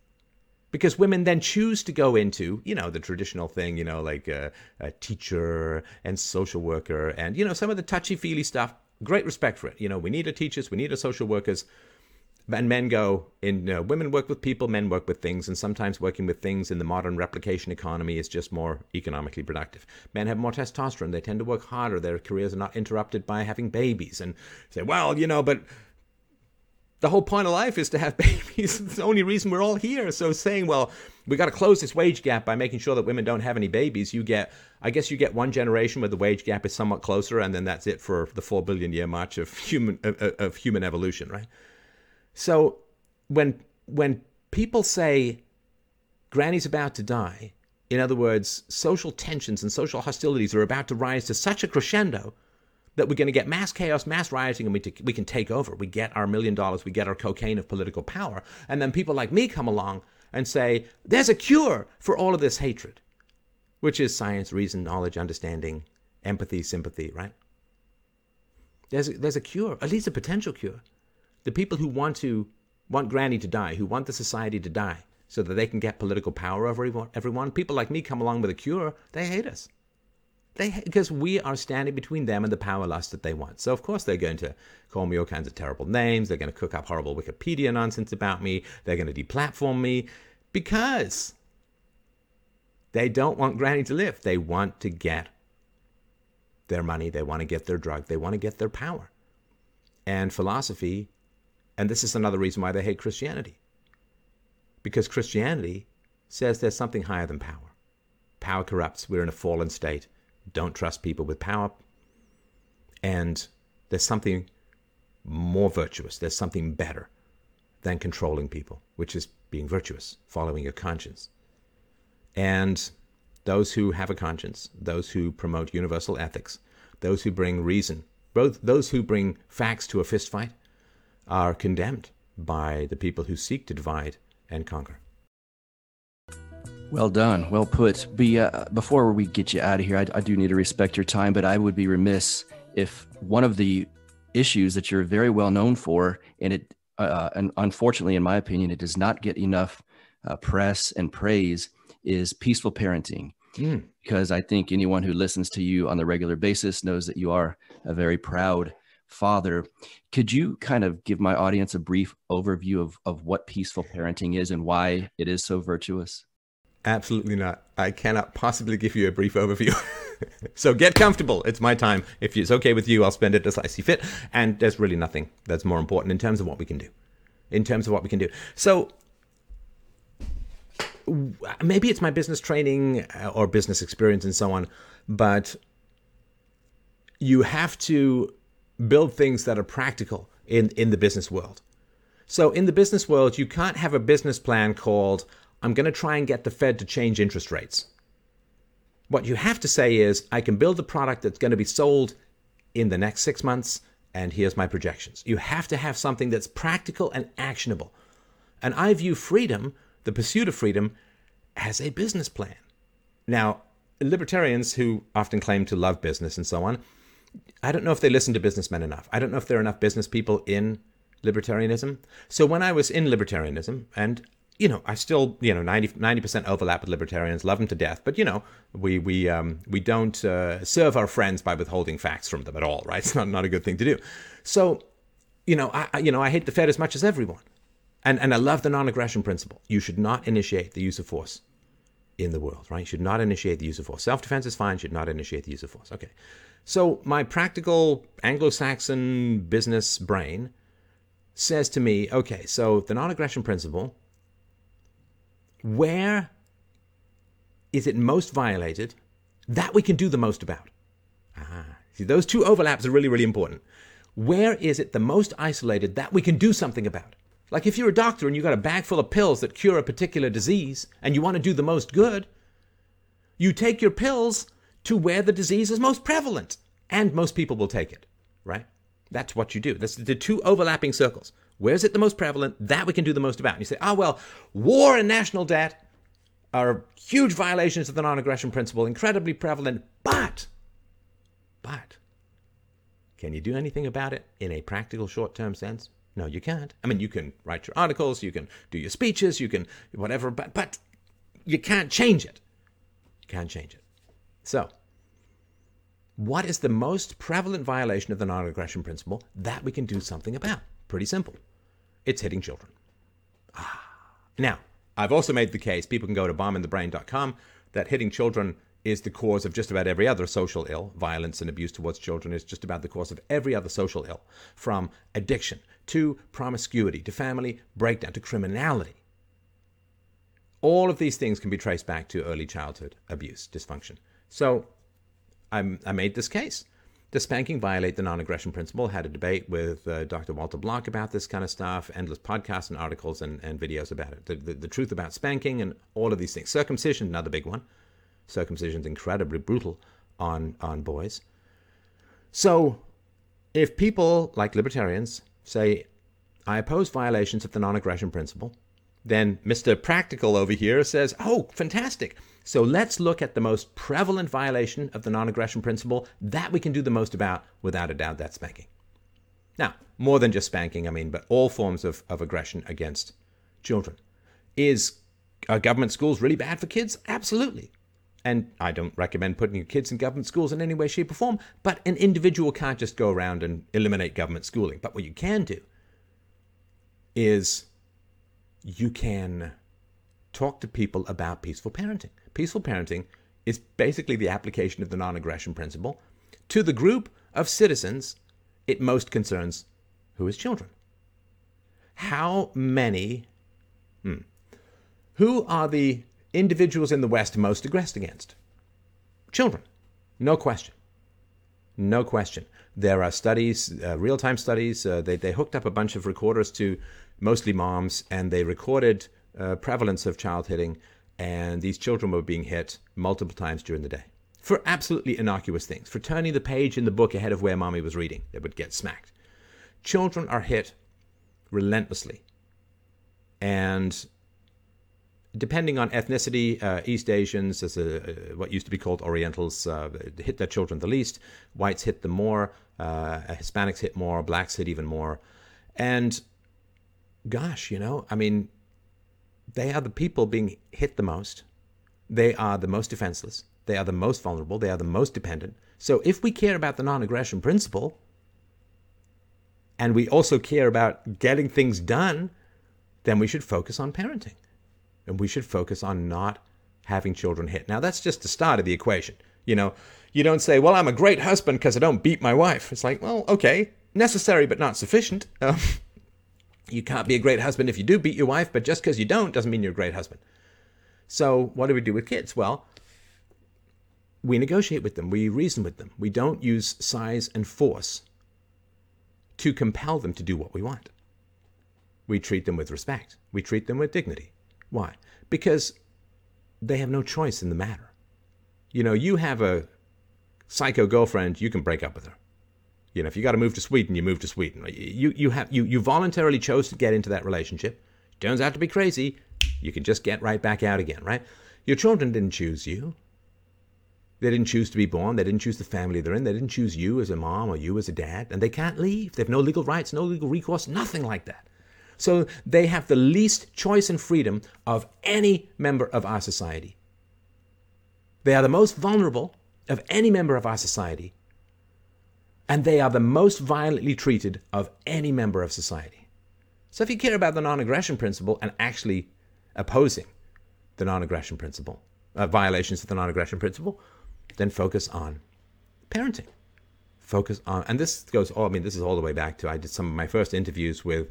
because women then choose to go into, you know, the traditional thing, you know, like a, a teacher and social worker and, you know, some of the touchy feely stuff. Great respect for it. You know, we need a teachers, we need a social workers and men go in you know, women work with people men work with things and sometimes working with things in the modern replication economy is just more economically productive. Men have more testosterone. They tend to work harder. Their careers are not interrupted by having babies. And say well you know but the whole point of life is to have babies. It's the only reason we're all here. So saying well we got to close this wage gap by making sure that women don't have any babies you get i guess you get one generation where the wage gap is somewhat closer and then that's it for the 4 billion year march of human of, of human evolution right so when when people say Granny's about to die, in other words, social tensions and social hostilities are about to rise to such a crescendo that we're going to get mass chaos, mass rioting, and we, t- we can take over. We get our million dollars, we get our cocaine of political power. And then people like me come along and say, there's a cure for all of this hatred, which is science, reason, knowledge, understanding, empathy, sympathy, right? There's a, there's a cure, at least a potential cure the people who want to want Granny to die, who want the society to die, so that they can get political power over everyone, everyone people like me come along with a cure, they hate us. They because we are standing between them and the power lust that they want. So of course they're going to call me all kinds of terrible names. They're going to cook up horrible Wikipedia nonsense about me. They're going to deplatform me because they don't want Granny to live. They want to get their money. They want to get their drug. They want to get their power. And philosophy and this is another reason why they hate Christianity. Because Christianity says there's something higher than power. Power corrupts. We're in a fallen state. Don't trust people with power. And there's something more virtuous. There's something better than controlling people, which is being virtuous, following your conscience. And those who have a conscience, those who promote universal ethics, those who bring reason, both those who bring facts to a fistfight, are condemned by the people who seek to divide and conquer. Well done, well put. Be, uh, before we get you out of here, I, I do need to respect your time, but I would be remiss if one of the issues that you're very well known for, and it, uh, and unfortunately, in my opinion, it does not get enough uh, press and praise, is peaceful parenting. Mm. Because I think anyone who listens to you on the regular basis knows that you are a very proud father. Could you kind of give my audience a brief overview of, of what peaceful parenting is and why it is so virtuous? Absolutely not. I cannot possibly give you a brief overview. so get comfortable. It's my time. If it's okay with you, I'll spend it as I see fit. And there's really nothing that's more important in terms of what we can do. In terms of what we can do. So maybe it's my business training uh, or business experience and so on, but you have to build things that are practical in, in the business world. So, in the business world, you can't have a business plan called, I'm going to try and get the Fed to change interest rates. What you have to say is, I can build a product that's going to be sold in the next six months, and here's my projections. You have to have something that's practical and actionable. And I view freedom, the pursuit of freedom, as a business plan. Now, libertarians who often claim to love business and so on I don't know if they listen to businessmen enough. I don't know if there are enough business people in libertarianism. So when I was in libertarianism, and you know, I still, you know, 90 percent overlap with libertarians, love them to death, but you know, we we um, we don't uh, serve our friends by withholding facts from them at all, right? It's not not a good thing to do. So, you know, I you know I hate the Fed as much as everyone, and and I love the non-aggression principle. You should not initiate the use of force in the world, right? You should not initiate the use of force. Self-defense is fine. Should not initiate the use of force. Okay. So my practical Anglo-Saxon business brain says to me, okay, so the non-aggression principle where is it most violated that we can do the most about? Ah, see, those two overlaps are really, really important. Where is it the most isolated that we can do something about? Like if you're a doctor and you've got a bag full of pills that cure a particular disease and you want to do the most good, you take your pills to where the disease is most prevalent and most people will take it, right? That's what you do. That's the two overlapping circles. Where's it the most prevalent? That we can do the most about. And you say, oh, well, war and national debt are huge violations of the non aggression principle, incredibly prevalent, but, but, can you do anything about it in a practical short term sense? No, you can't. I mean, you can write your articles, you can do your speeches, you can whatever, but, but you can't change it. You can't change it. So, what is the most prevalent violation of the non aggression principle that we can do something about? Pretty simple. It's hitting children. Ah. Now, I've also made the case, people can go to bombinthebrain.com, that hitting children is the cause of just about every other social ill. Violence and abuse towards children is just about the cause of every other social ill, from addiction to promiscuity to family breakdown to criminality. All of these things can be traced back to early childhood abuse, dysfunction. So I'm, I made this case. Does spanking violate the non aggression principle? Had a debate with uh, Dr. Walter Block about this kind of stuff, endless podcasts and articles and, and videos about it. The, the, the, truth about spanking and all of these things. Circumcision, another big one. Circumcision is incredibly brutal on, on boys. So, if people like libertarians say, I oppose violations of the non aggression principle, then Mr. Practical over here says, oh, fantastic. So let's look at the most prevalent violation of the non aggression principle that we can do the most about, without a doubt, that's spanking. Now, more than just spanking, I mean, but all forms of, of aggression against children. Is government schools really bad for kids? Absolutely. And I don't recommend putting your kids in government schools in any way, shape, or form, but an individual can't just go around and eliminate government schooling. But what you can do is you can talk to people about peaceful parenting. Peaceful parenting is basically the application of the non aggression principle to the group of citizens it most concerns, who is children. How many, hmm, who are the individuals in the West most aggressed against? Children. No question. No question. There are studies, uh, real time studies. Uh, they, they hooked up a bunch of recorders to mostly moms and they recorded uh, prevalence of child hitting, and these children were being hit multiple times during the day for absolutely innocuous things, for turning the page in the book ahead of where mommy was reading. They would get smacked. Children are hit relentlessly. And depending on ethnicity, uh, East Asians, as a, uh, what used to be called Orientals, uh, hit their children the least. Whites hit them more. Uh, Hispanics hit more. Blacks hit even more. And gosh, you know, I mean, they are the people being hit the most. They are the most defenseless. They are the most vulnerable. They are the most dependent. So if we care about the non aggression principle, and we also care about getting things done, then we should focus on parenting. And we should focus on not having children hit. Now, that's just the start of the equation. You know, you don't say, well, I'm a great husband because I don't beat my wife. It's like, well, okay, necessary but not sufficient. Um, you can't be a great husband if you do beat your wife, but just because you don't doesn't mean you're a great husband. So, what do we do with kids? Well, we negotiate with them, we reason with them. We don't use size and force to compel them to do what we want. We treat them with respect, we treat them with dignity. Why? Because they have no choice in the matter. You know, you have a psycho girlfriend, you can break up with her. You know, if you got to move to Sweden, you move to Sweden. You you have you you voluntarily chose to get into that relationship. Turns out to be crazy. You can just get right back out again, right? Your children didn't choose you. They didn't choose to be born. They didn't choose the family they're in. They didn't choose you as a mom or you as a dad, and they can't leave. They have no legal rights, no legal recourse, nothing like that. So they have the least choice and freedom of any member of our society. They are the most vulnerable of any member of our society. And they are the most violently treated of any member of society. So if you care about the non aggression principle and actually opposing the non aggression principle, uh, violations of the non aggression principle, then focus on parenting. Focus on, and this goes, all, I mean, this is all the way back to I did some of my first interviews with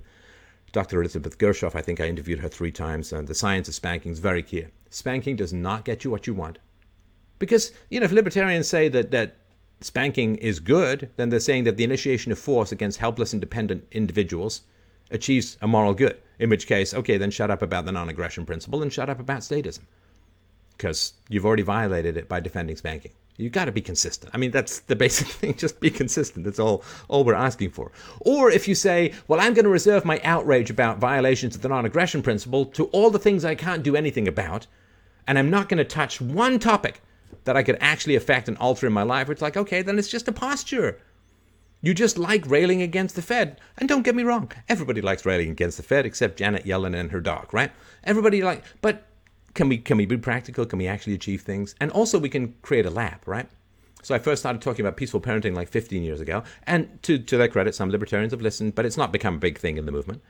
Dr. Elizabeth Gershoff. I think I interviewed her three times, and the science of spanking is very clear. Spanking does not get you what you want. Because, you know, if libertarians say that, that spanking is good, then they're saying that the initiation of force against helpless and dependent individuals achieves a moral good. In which case, okay, then shut up about the non aggression principle and shut up about statism. Because you've already violated it by defending spanking. You've got to be consistent. I mean, that's the basic thing. Just be consistent. That's all, all we're asking for. Or if you say, well, I'm going to reserve my outrage about violations of the non aggression principle to all the things I can't do anything about, and I'm not going to touch one topic that I could actually affect and alter in my life, it's like, okay, then it's just a posture. You just like railing against the Fed. And don't get me wrong, everybody likes railing against the Fed except Janet Yellen and her dog, right? Everybody like, but can we can we be practical? Can we actually achieve things? And also we can create a lab, right? So I first started talking about peaceful parenting like 15 years ago, and to to their credit, some libertarians have listened, but it's not become a big thing in the movement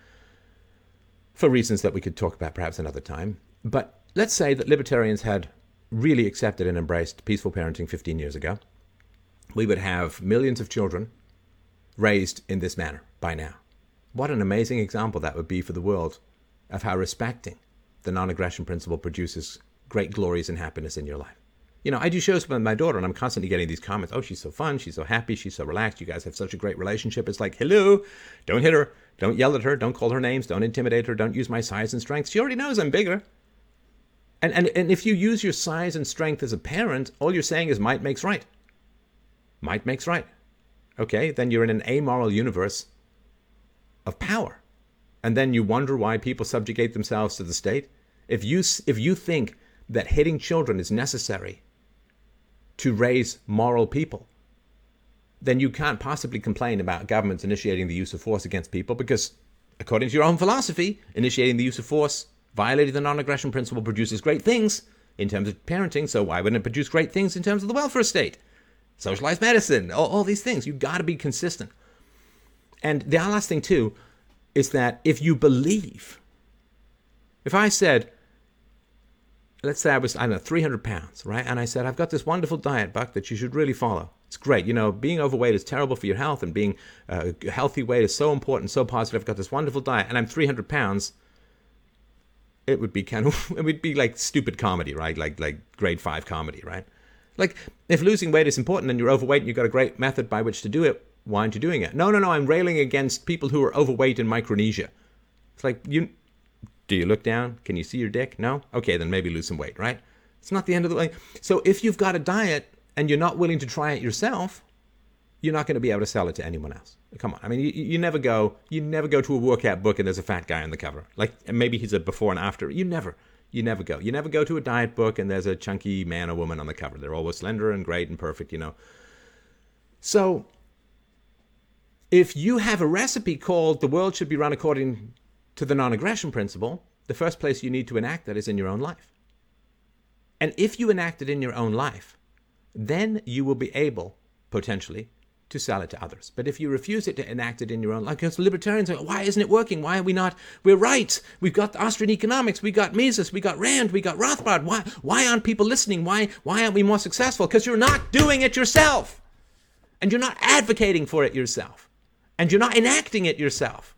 for reasons that we could talk about perhaps another time. But let's say that libertarians had really accepted and embraced peaceful parenting 15 years ago, we would have millions of children raised in this manner by now. What an amazing example that would be for the world of how respecting the non aggression principle produces great glories and happiness in your life. You know, I do shows with my daughter, and I'm constantly getting these comments. Oh, she's so fun. She's so happy. She's so relaxed. You guys have such a great relationship. It's like, hello, don't hit her. Don't yell at her. Don't call her names. Don't intimidate her. Don't use my size and strength. She already knows I'm bigger. And, and, and if you use your size and strength as a parent, all you're saying is might makes right. Might makes right. Okay, then you're in an amoral universe of power. And then you wonder why people subjugate themselves to the state. If you, if you think that hitting children is necessary to raise moral people, then you can't possibly complain about governments initiating the use of force against people because, according to your own philosophy, initiating the use of force Violating the non aggression principle produces great things in terms of parenting, so why wouldn't it produce great things in terms of the welfare state? Socialized medicine, all, all these things. You've got to be consistent. And the last thing, too, is that if you believe, if I said, let's say I was, I don't know, 300 pounds, right? And I said, I've got this wonderful diet, Buck, that you should really follow. It's great. You know, being overweight is terrible for your health, and being uh, a healthy weight is so important, so positive. I've got this wonderful diet, and I'm 300 pounds it would be kind of it would be like stupid comedy, right? Like like grade five comedy, right? Like if losing weight is important and you're overweight and you've got a great method by which to do it, why aren't you doing it? No, no, no. I'm railing against people who are overweight in Micronesia. It's like you do you look down? Can you see your dick? No? Okay, then maybe lose some weight, right? It's not the end of the way. So if you've got a diet and you're not willing to try it yourself, you're not going to be able to sell it to anyone else. Come on. I mean, you, you never go you never go to a workout book and there's a fat guy on the cover. Like maybe he's a before and after. You never you never go. You never go to a diet book and there's a chunky man or woman on the cover. They're always slender and great and perfect, you know. So if you have a recipe called the world should be run according to the non-aggression principle, the first place you need to enact that is in your own life. And if you enact it in your own life, then you will be able potentially to sell it to others. But if you refuse it to enact it in your own, like because libertarians are, why isn't it working? Why are we not? We're right. We've got Austrian economics. We got Mises. We got Rand. We got Rothbard. Why? Why aren't people listening? Why? Why aren't we more successful? Because you're not doing it yourself, and you're not advocating for it yourself, and you're not enacting it yourself.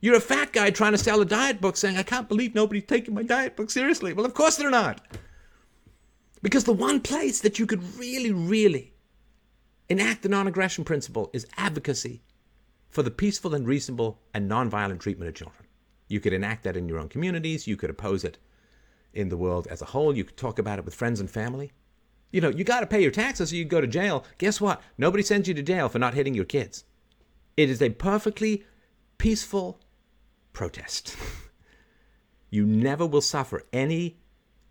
You're a fat guy trying to sell a diet book, saying, "I can't believe nobody's taking my diet book seriously." Well, of course they're not. Because the one place that you could really, really enact the non aggression principle is advocacy for the peaceful and reasonable and non-violent treatment of children. You could enact that in your own communities, you could oppose it in the world as a whole, you could talk about it with friends and family. You know, you got to pay your taxes or you go to jail. Guess what? Nobody sends you to jail for not hitting your kids. It is a perfectly peaceful protest. you never will suffer any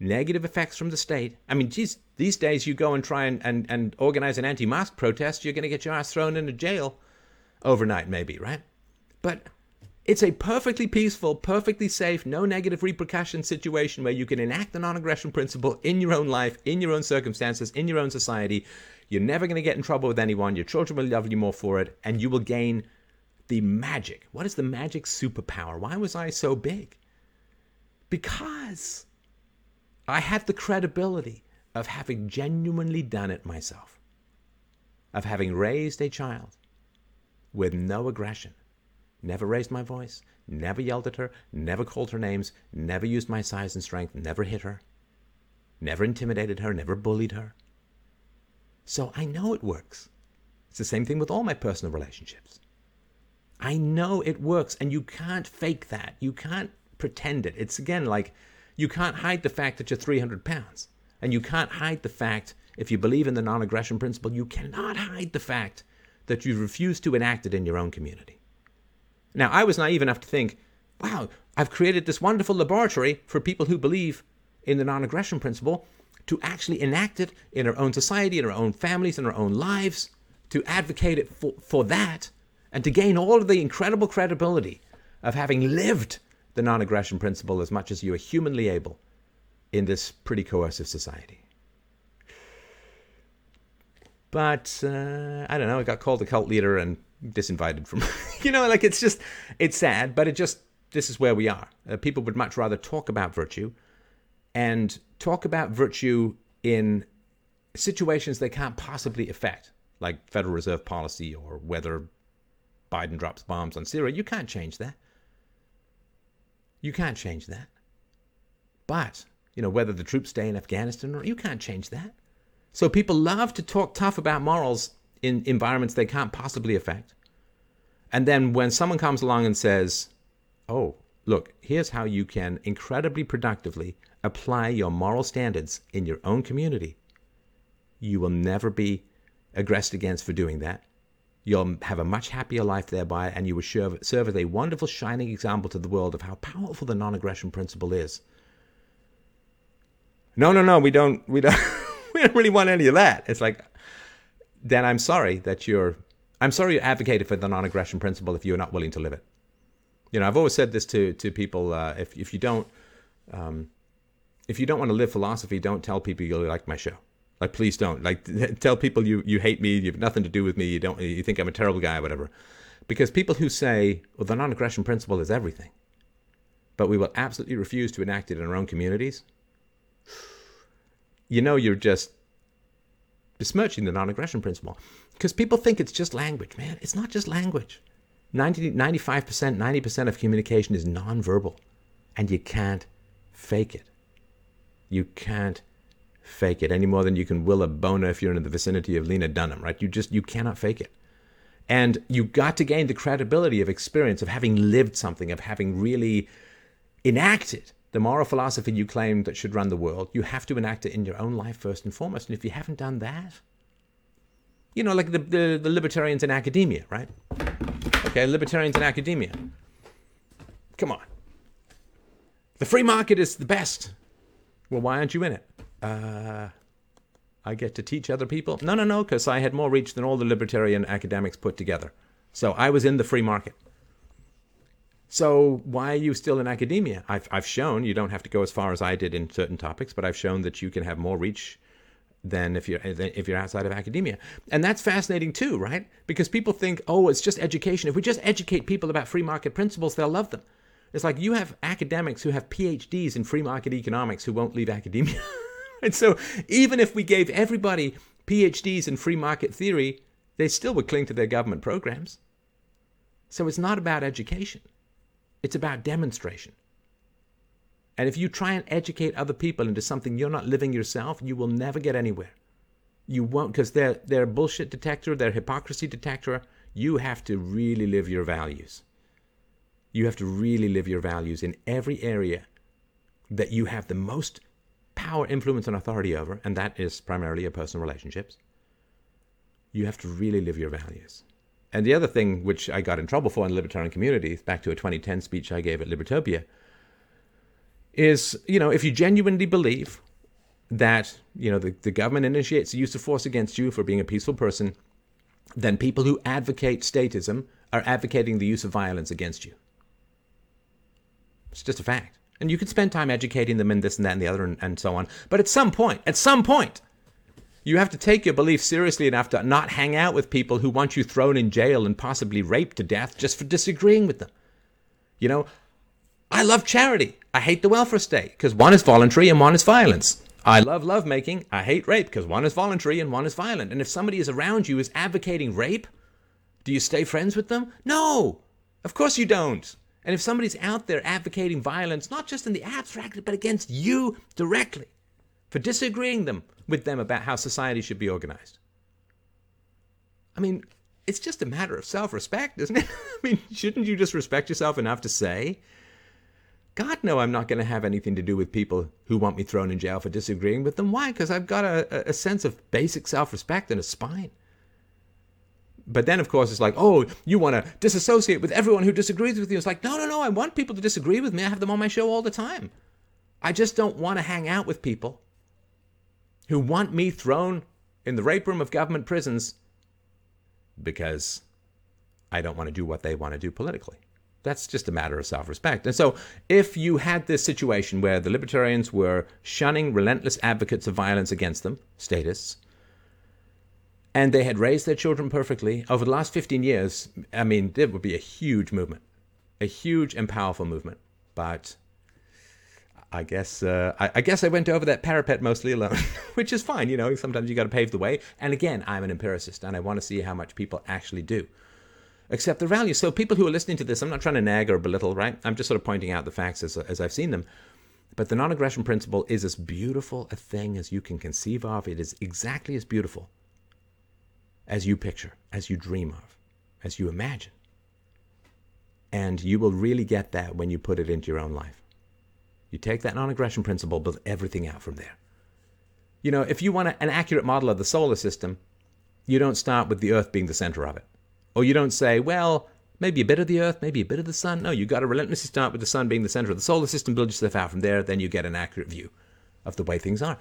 negative effects from the state. I mean, geez, these days you go and try and, and, and organize an anti mask protest, you're going to get your ass thrown into jail overnight, maybe, right? But It's a perfectly peaceful, perfectly safe, no negative repercussion situation where you can enact the non aggression principle in your own life, in your own circumstances, in your own society. You're never going to get in trouble with anyone. Your children will love you more for it, and you will gain the magic. What is the magic superpower? Why was I so big? Because I had the credibility of having genuinely done it myself, of having raised a child with no aggression Never raised my voice, never yelled at her, never called her names, never used my size and strength, never hit her, never intimidated her, never bullied her. So I know it works. It's the same thing with all my personal relationships. I know it works, and you can't fake that. You can't pretend it. It's again like you can't hide the fact that you're 300 pounds. And you can't hide the fact, if you believe in the non aggression principle, you cannot hide the fact that you refuse to enact it in your own community. Now, I was naive enough to think, wow, I've created this wonderful laboratory for people who believe in the non aggression principle to actually enact it in our own society, in our own families, in our own lives, to advocate it for, for that, and to gain all of the incredible credibility of having lived the non aggression principle as much as you are humanly able in this pretty coercive society. But uh, I don't know, I got called a cult leader and disinvited from you know like it's just it's sad but it just this is where we are. Uh, people would much rather talk about virtue and talk about virtue in situations they can't possibly affect like federal reserve policy or whether biden drops bombs on syria. You can't change that you can't change that but you know whether the troops stay in afghanistan or you can't change that so people love to talk tough about morals in environments they can't possibly affect. And then when someone comes along and says, oh, look, here's how you can incredibly productively apply your moral standards in your own community, you will never be aggressed against for doing that. You'll have a much happier life thereby, and you will serve, serve as a wonderful, shining example to the world of how powerful the non aggression principle is. No, no, no, we don't, we don't, we don't really want any of that. It's like, then I'm sorry that you're I'm sorry you advocated for the non-aggression principle if you're not willing to live it. You know, I've always said this to to people: uh, if if you don't um, if you don't want to live philosophy, don't tell people you like my show. Like, please don't. Like, tell people you you hate me, you have nothing to do with me, you don't, you think I'm a terrible guy, whatever. Because people who say, well, the non-aggression principle is everything, but we will absolutely refuse to enact it in our own communities. You know, you're just besmirching the non aggression principle. Because people think it's just language. Man, it's not just language. 90, 95%, 90% of communication is nonverbal, and you can't fake it. You can't fake it any more than you can will a boner if you're in the vicinity of Lena Dunham, right? You just you cannot fake it. And you got to gain the credibility of experience, of having lived something, of having really enacted the moral philosophy you claim that should run the world, you have to enact it in your own life first and foremost. And if you haven't done that, you know, like the, the, the libertarians in academia, right? Okay, libertarians in academia. Come on. The free market is the best. Well, why aren't you in it? Uh, I get to teach other people? No, no, no, because I had more reach than all the libertarian academics put together. So I was in the free market. So why are you still in academia? I've, I've shown you don't have to go as far as I did in certain topics, but I've shown that you can have more reach than if you're if you're outside of academia. And that's fascinating too, right? Because people think, "Oh, it's just education. If we just educate people about free market principles, they'll love them." It's like you have academics who have PhDs in free market economics who won't leave academia. and so even if we gave everybody PhDs in free market theory, they still would cling to their government programs. So it's not about education. It's about demonstration. And if you try and educate other people into something you're not living yourself, you will never get anywhere. You won't, because they're, they're a bullshit detector, they're a hypocrisy detector. You have to really live your values. You have to really live your values in every area that you have the most power, influence, and authority over, and that is primarily your personal relationships. You have to really live your values. And the other thing which I got in trouble for in the libertarian community, back to a 2010 speech I gave at Libertopia, is, you know, if you genuinely believe that, you know, the, the government initiates the use of force against you for being a peaceful person, then people who advocate statism are advocating the use of violence against you. It's just a fact. And you could spend time educating them in this and that and the other and, and so on. But at some point, at some point, you have to take your belief seriously enough to not hang out with people who want you thrown in jail and possibly raped to death just for disagreeing with them. You know, I love charity. I hate the welfare state because one is voluntary and one is violence. I love lovemaking. I hate rape because one is voluntary and one is violent. And if somebody is around you is advocating rape, do you stay friends with them? No, of course you don't. And if somebody's out there advocating violence, not just in the abstract, but against you directly, for disagreeing them with them about how society should be organized. I mean, it's just a matter of self-respect, isn't it? I mean, shouldn't you just respect yourself enough to say, God, no, I'm not going to have anything to do with people who want me thrown in jail for disagreeing with them. Why? Because I've got a, a sense of basic self-respect and a spine. But then, of course, it's like, oh, you want to disassociate with everyone who disagrees with you. It's like, no, no, no, I want people to disagree with me. I have them on my show all the time. I just don't want to hang out with people who want me thrown in the rape room of government prisons because I don't want to do what they want to do politically. That's just a matter of self respect. And so, if you had this situation where the libertarians were shunning relentless advocates of violence against them, statists, and they had raised their children perfectly over the last 15 years, I mean, there would be a huge movement, a huge and powerful movement. But I guess uh, I, I, guess I went over that parapet mostly alone, which is fine. You know, sometimes you got to pave the way. And again, I'm an empiricist, and I want to see how much people actually do accept the value. So people who are listening to this, I'm not trying to nag or belittle, right? I'm just sort of pointing out the facts as as I've seen them. But the non-aggression principle is as beautiful a thing as you can conceive of. It is exactly as beautiful as you picture, as you dream of, as you imagine. And you will really get that when you put it into your own life. You take that non aggression principle, build everything out from there. You know, if you want an accurate model of the solar system, you don't start with the Earth being the center of it. Or you don't say, well, maybe a bit of the Earth, maybe a bit of the Sun. No, you got to relentlessly start with the Sun being the center of the solar system, build yourself out from there, then you get an accurate view of the way things are.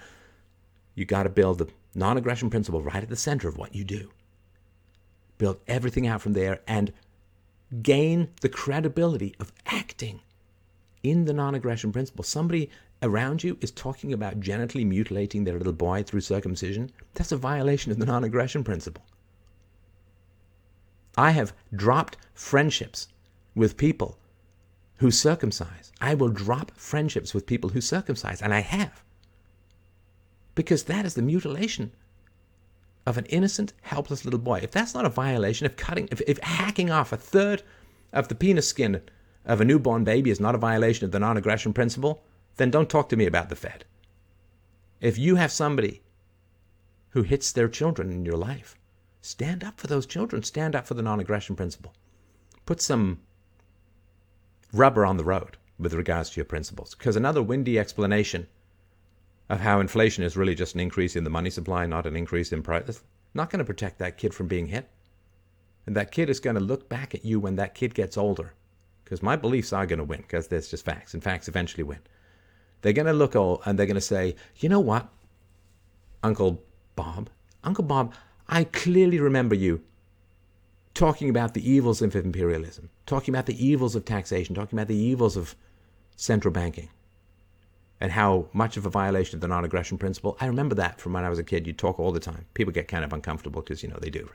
You got to build the non aggression principle right at the center of what you do. Build everything out from there and gain the credibility of acting in the non aggression principle, somebody around you is talking about genitally mutilating their little boy through circumcision, that's a violation of the non aggression principle. I have dropped friendships with people who circumcise. I will drop friendships with people who circumcise, and I have. Because that is the mutilation of an innocent, helpless little boy. If that's not a violation, if cutting, if, if hacking off a third of the penis skin of a newborn baby is not a violation of the non aggression principle, then don't talk to me about the Fed. If you have somebody who hits their children in your life, stand up for those children. Stand up for the non aggression principle. Put some rubber on the road with regards to your principles. Because another windy explanation of how inflation is really just an increase in the money supply, not an increase in price, not going to protect that kid from being hit. And that kid is going to look back at you when that kid gets older because my beliefs are going to win because there's just facts, and facts eventually win. They're going to look old and they're going to say, you know what, Uncle Bob, Uncle Bob, I clearly remember you talking about the evils of imperialism, talking about the evils of taxation, talking about the evils of central banking, and how much of a violation of the non aggression principle. I remember that from when I was a kid. You talk all the time. People get kind of uncomfortable because, you know, they do.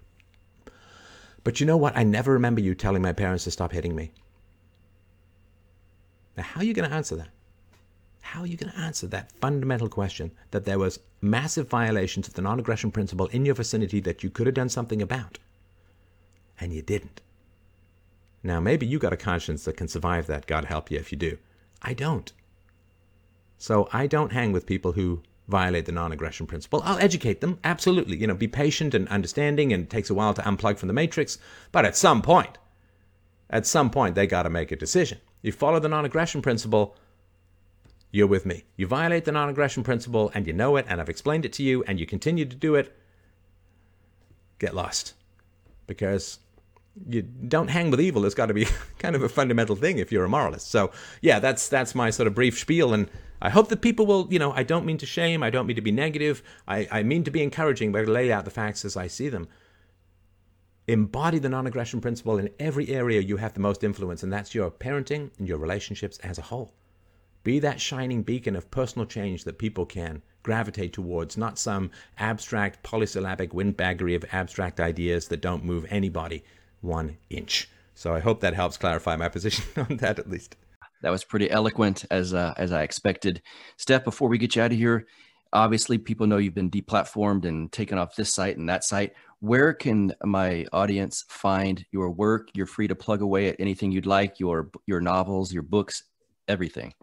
But you know what? I never remember you telling my parents to stop hitting me. Now, how are you going to answer that? How are you going to answer that fundamental question that there was massive violations of the non-aggression principle in your vicinity that you could have done something about, and you didn't? Now, maybe you got a conscience that can survive that. God help you if you do. I don't. So I don't hang with people who violate the non-aggression principle. I'll educate them, absolutely. You know, be patient and understanding, and it takes a while to unplug from the matrix. But at some point, at some point, they got to make a decision. You follow the non aggression principle, you're with me. You violate the non aggression principle and you know it, and I've explained it to you, and you continue to do it, get lost. Because you don't hang with evil. It's got to be kind of a fundamental thing if you're a moralist. So, yeah, that's that's my sort of brief spiel. And I hope that people will, you know, I don't mean to shame, I don't mean to be negative, I, I mean to be encouraging, but lay out the facts as I see them. embody the non aggression principle in every area you have the most influence, and that's your parenting and your relationships as a whole. Be that shining beacon of personal change that people can gravitate towards, not some abstract polysyllabic windbaggery of abstract ideas that don't move anybody one inch. So I hope that helps clarify my position on that at least. That was pretty eloquent as uh, as I expected. Steph, before we get you out of here, obviously people know you've been deplatformed and taken off this site and that site. Where can my audience find your work? You're free to plug away at anything you'd like, your your novels, your books, everything.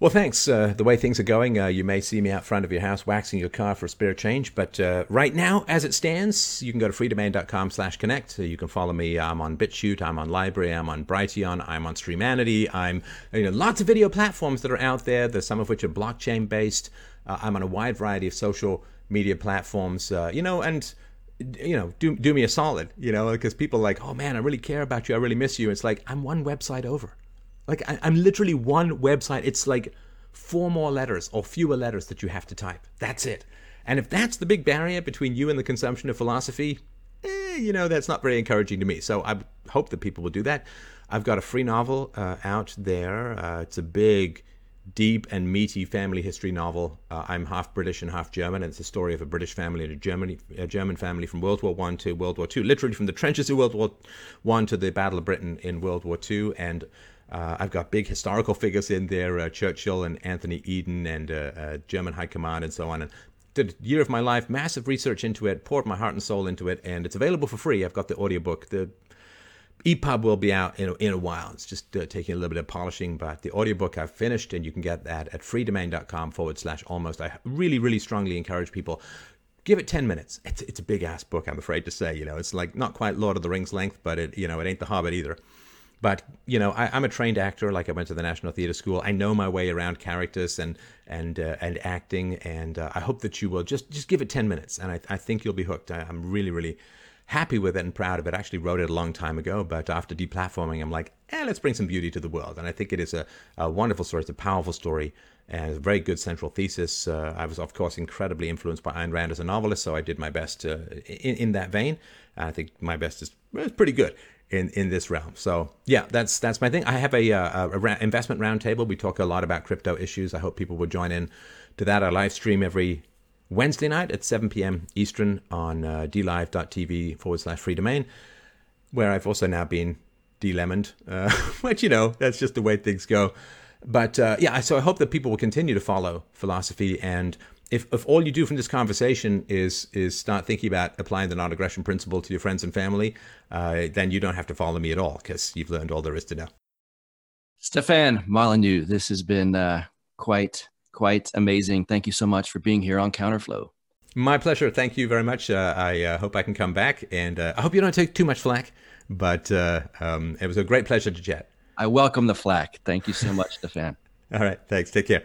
Well, thanks. Uh, the way things are going, uh, you may see me out front of your house waxing your car for a spare change. But uh, right now, as it stands, you can go to freedomain.com slash connect. You can follow me. I'm on BitChute. I'm on LBRY. I'm on Brighteon. I'm on Streamanity. I'm, you know, lots of video platforms that are out there. There's some of which are blockchain based. Uh, I'm on a wide variety of social media platforms, uh, you know, and you know, do do me a solid, you know, because people are like, oh man, I really care about you, I really miss you. It's like I'm one website over. Like I, am literally one website. It's like four more letters or fewer letters that you have to type. That's it. And if that's the big barrier between you and the consumption of philosophy, eh, you know, that's not very encouraging to me. So I hope that people will do that. I've got a free novel uh, out there. Uh, it's a big, deep, and meaty family history novel. Uh, I'm half British and half German, and it's the story of a British family and a, Germany, a German family from World War One to World War Two, literally from the trenches of World War One to the Battle of Britain in World War Two, and uh, I've got big historical figures in there, uh, Churchill and Anthony Eden and uh, uh, German High Command and so on. And did year of my life, massive research into it, poured my heart and soul into it, and it's available for free. I've got the audiobook. The EPUB will be out in a, in a while. It's just uh, taking a little bit of polishing, but the audiobook I've finished, and you can get that at freedomain.com forward slash almost. I really, really strongly encourage people give it 10 minutes. It's, it's a big ass book, I'm afraid to say. You know, it's like not quite Lord of the Rings length, but it, you know, it ain't The Hobbit either. But you know, I, am a trained actor. Like I went to the National Theatre School. I know my way around characters and and uh, and acting. And uh, I hope that you will just just give it ten minutes, and I, I think you'll be hooked. I, am really really happy with it and proud of it. I actually wrote it a long time ago, but after deplatforming, I'm like, eh, let's bring some beauty to the world. And I think it is a, a wonderful story. It's a powerful story and a very good central thesis. Uh, I was, of course, incredibly influenced by Ayn Rand as a novelist, so I did my best uh, in, in that vein. And I think my best is pretty good in in this realm. So yeah, that's that's my thing. I have a, uh, a, investment roundtable. We talk a lot about crypto issues. I hope people will join in to that. I live stream every Wednesday night at 7 p.m. Eastern on uh, dlive.tv forward slash freedomain, where I've also now been delemoned, uh, which you know that's just the way things go. But uh, yeah, so I hope that people will continue to follow philosophy and if, if all you do from this conversation is is start thinking about applying the non-aggression principle to your friends and family, uh, then you don't have to follow me at all because you've learned all there is to know. Stefan Molyneux, this has been uh, quite quite amazing. Thank you so much for being here on Counterflow. My pleasure. Thank you very much. Uh, I uh, hope I can come back, and uh, I hope you don't take too much flack. But uh, um, it was a great pleasure to chat. I welcome the flack. Thank you so much, Stefan. All right. Thanks. Take care.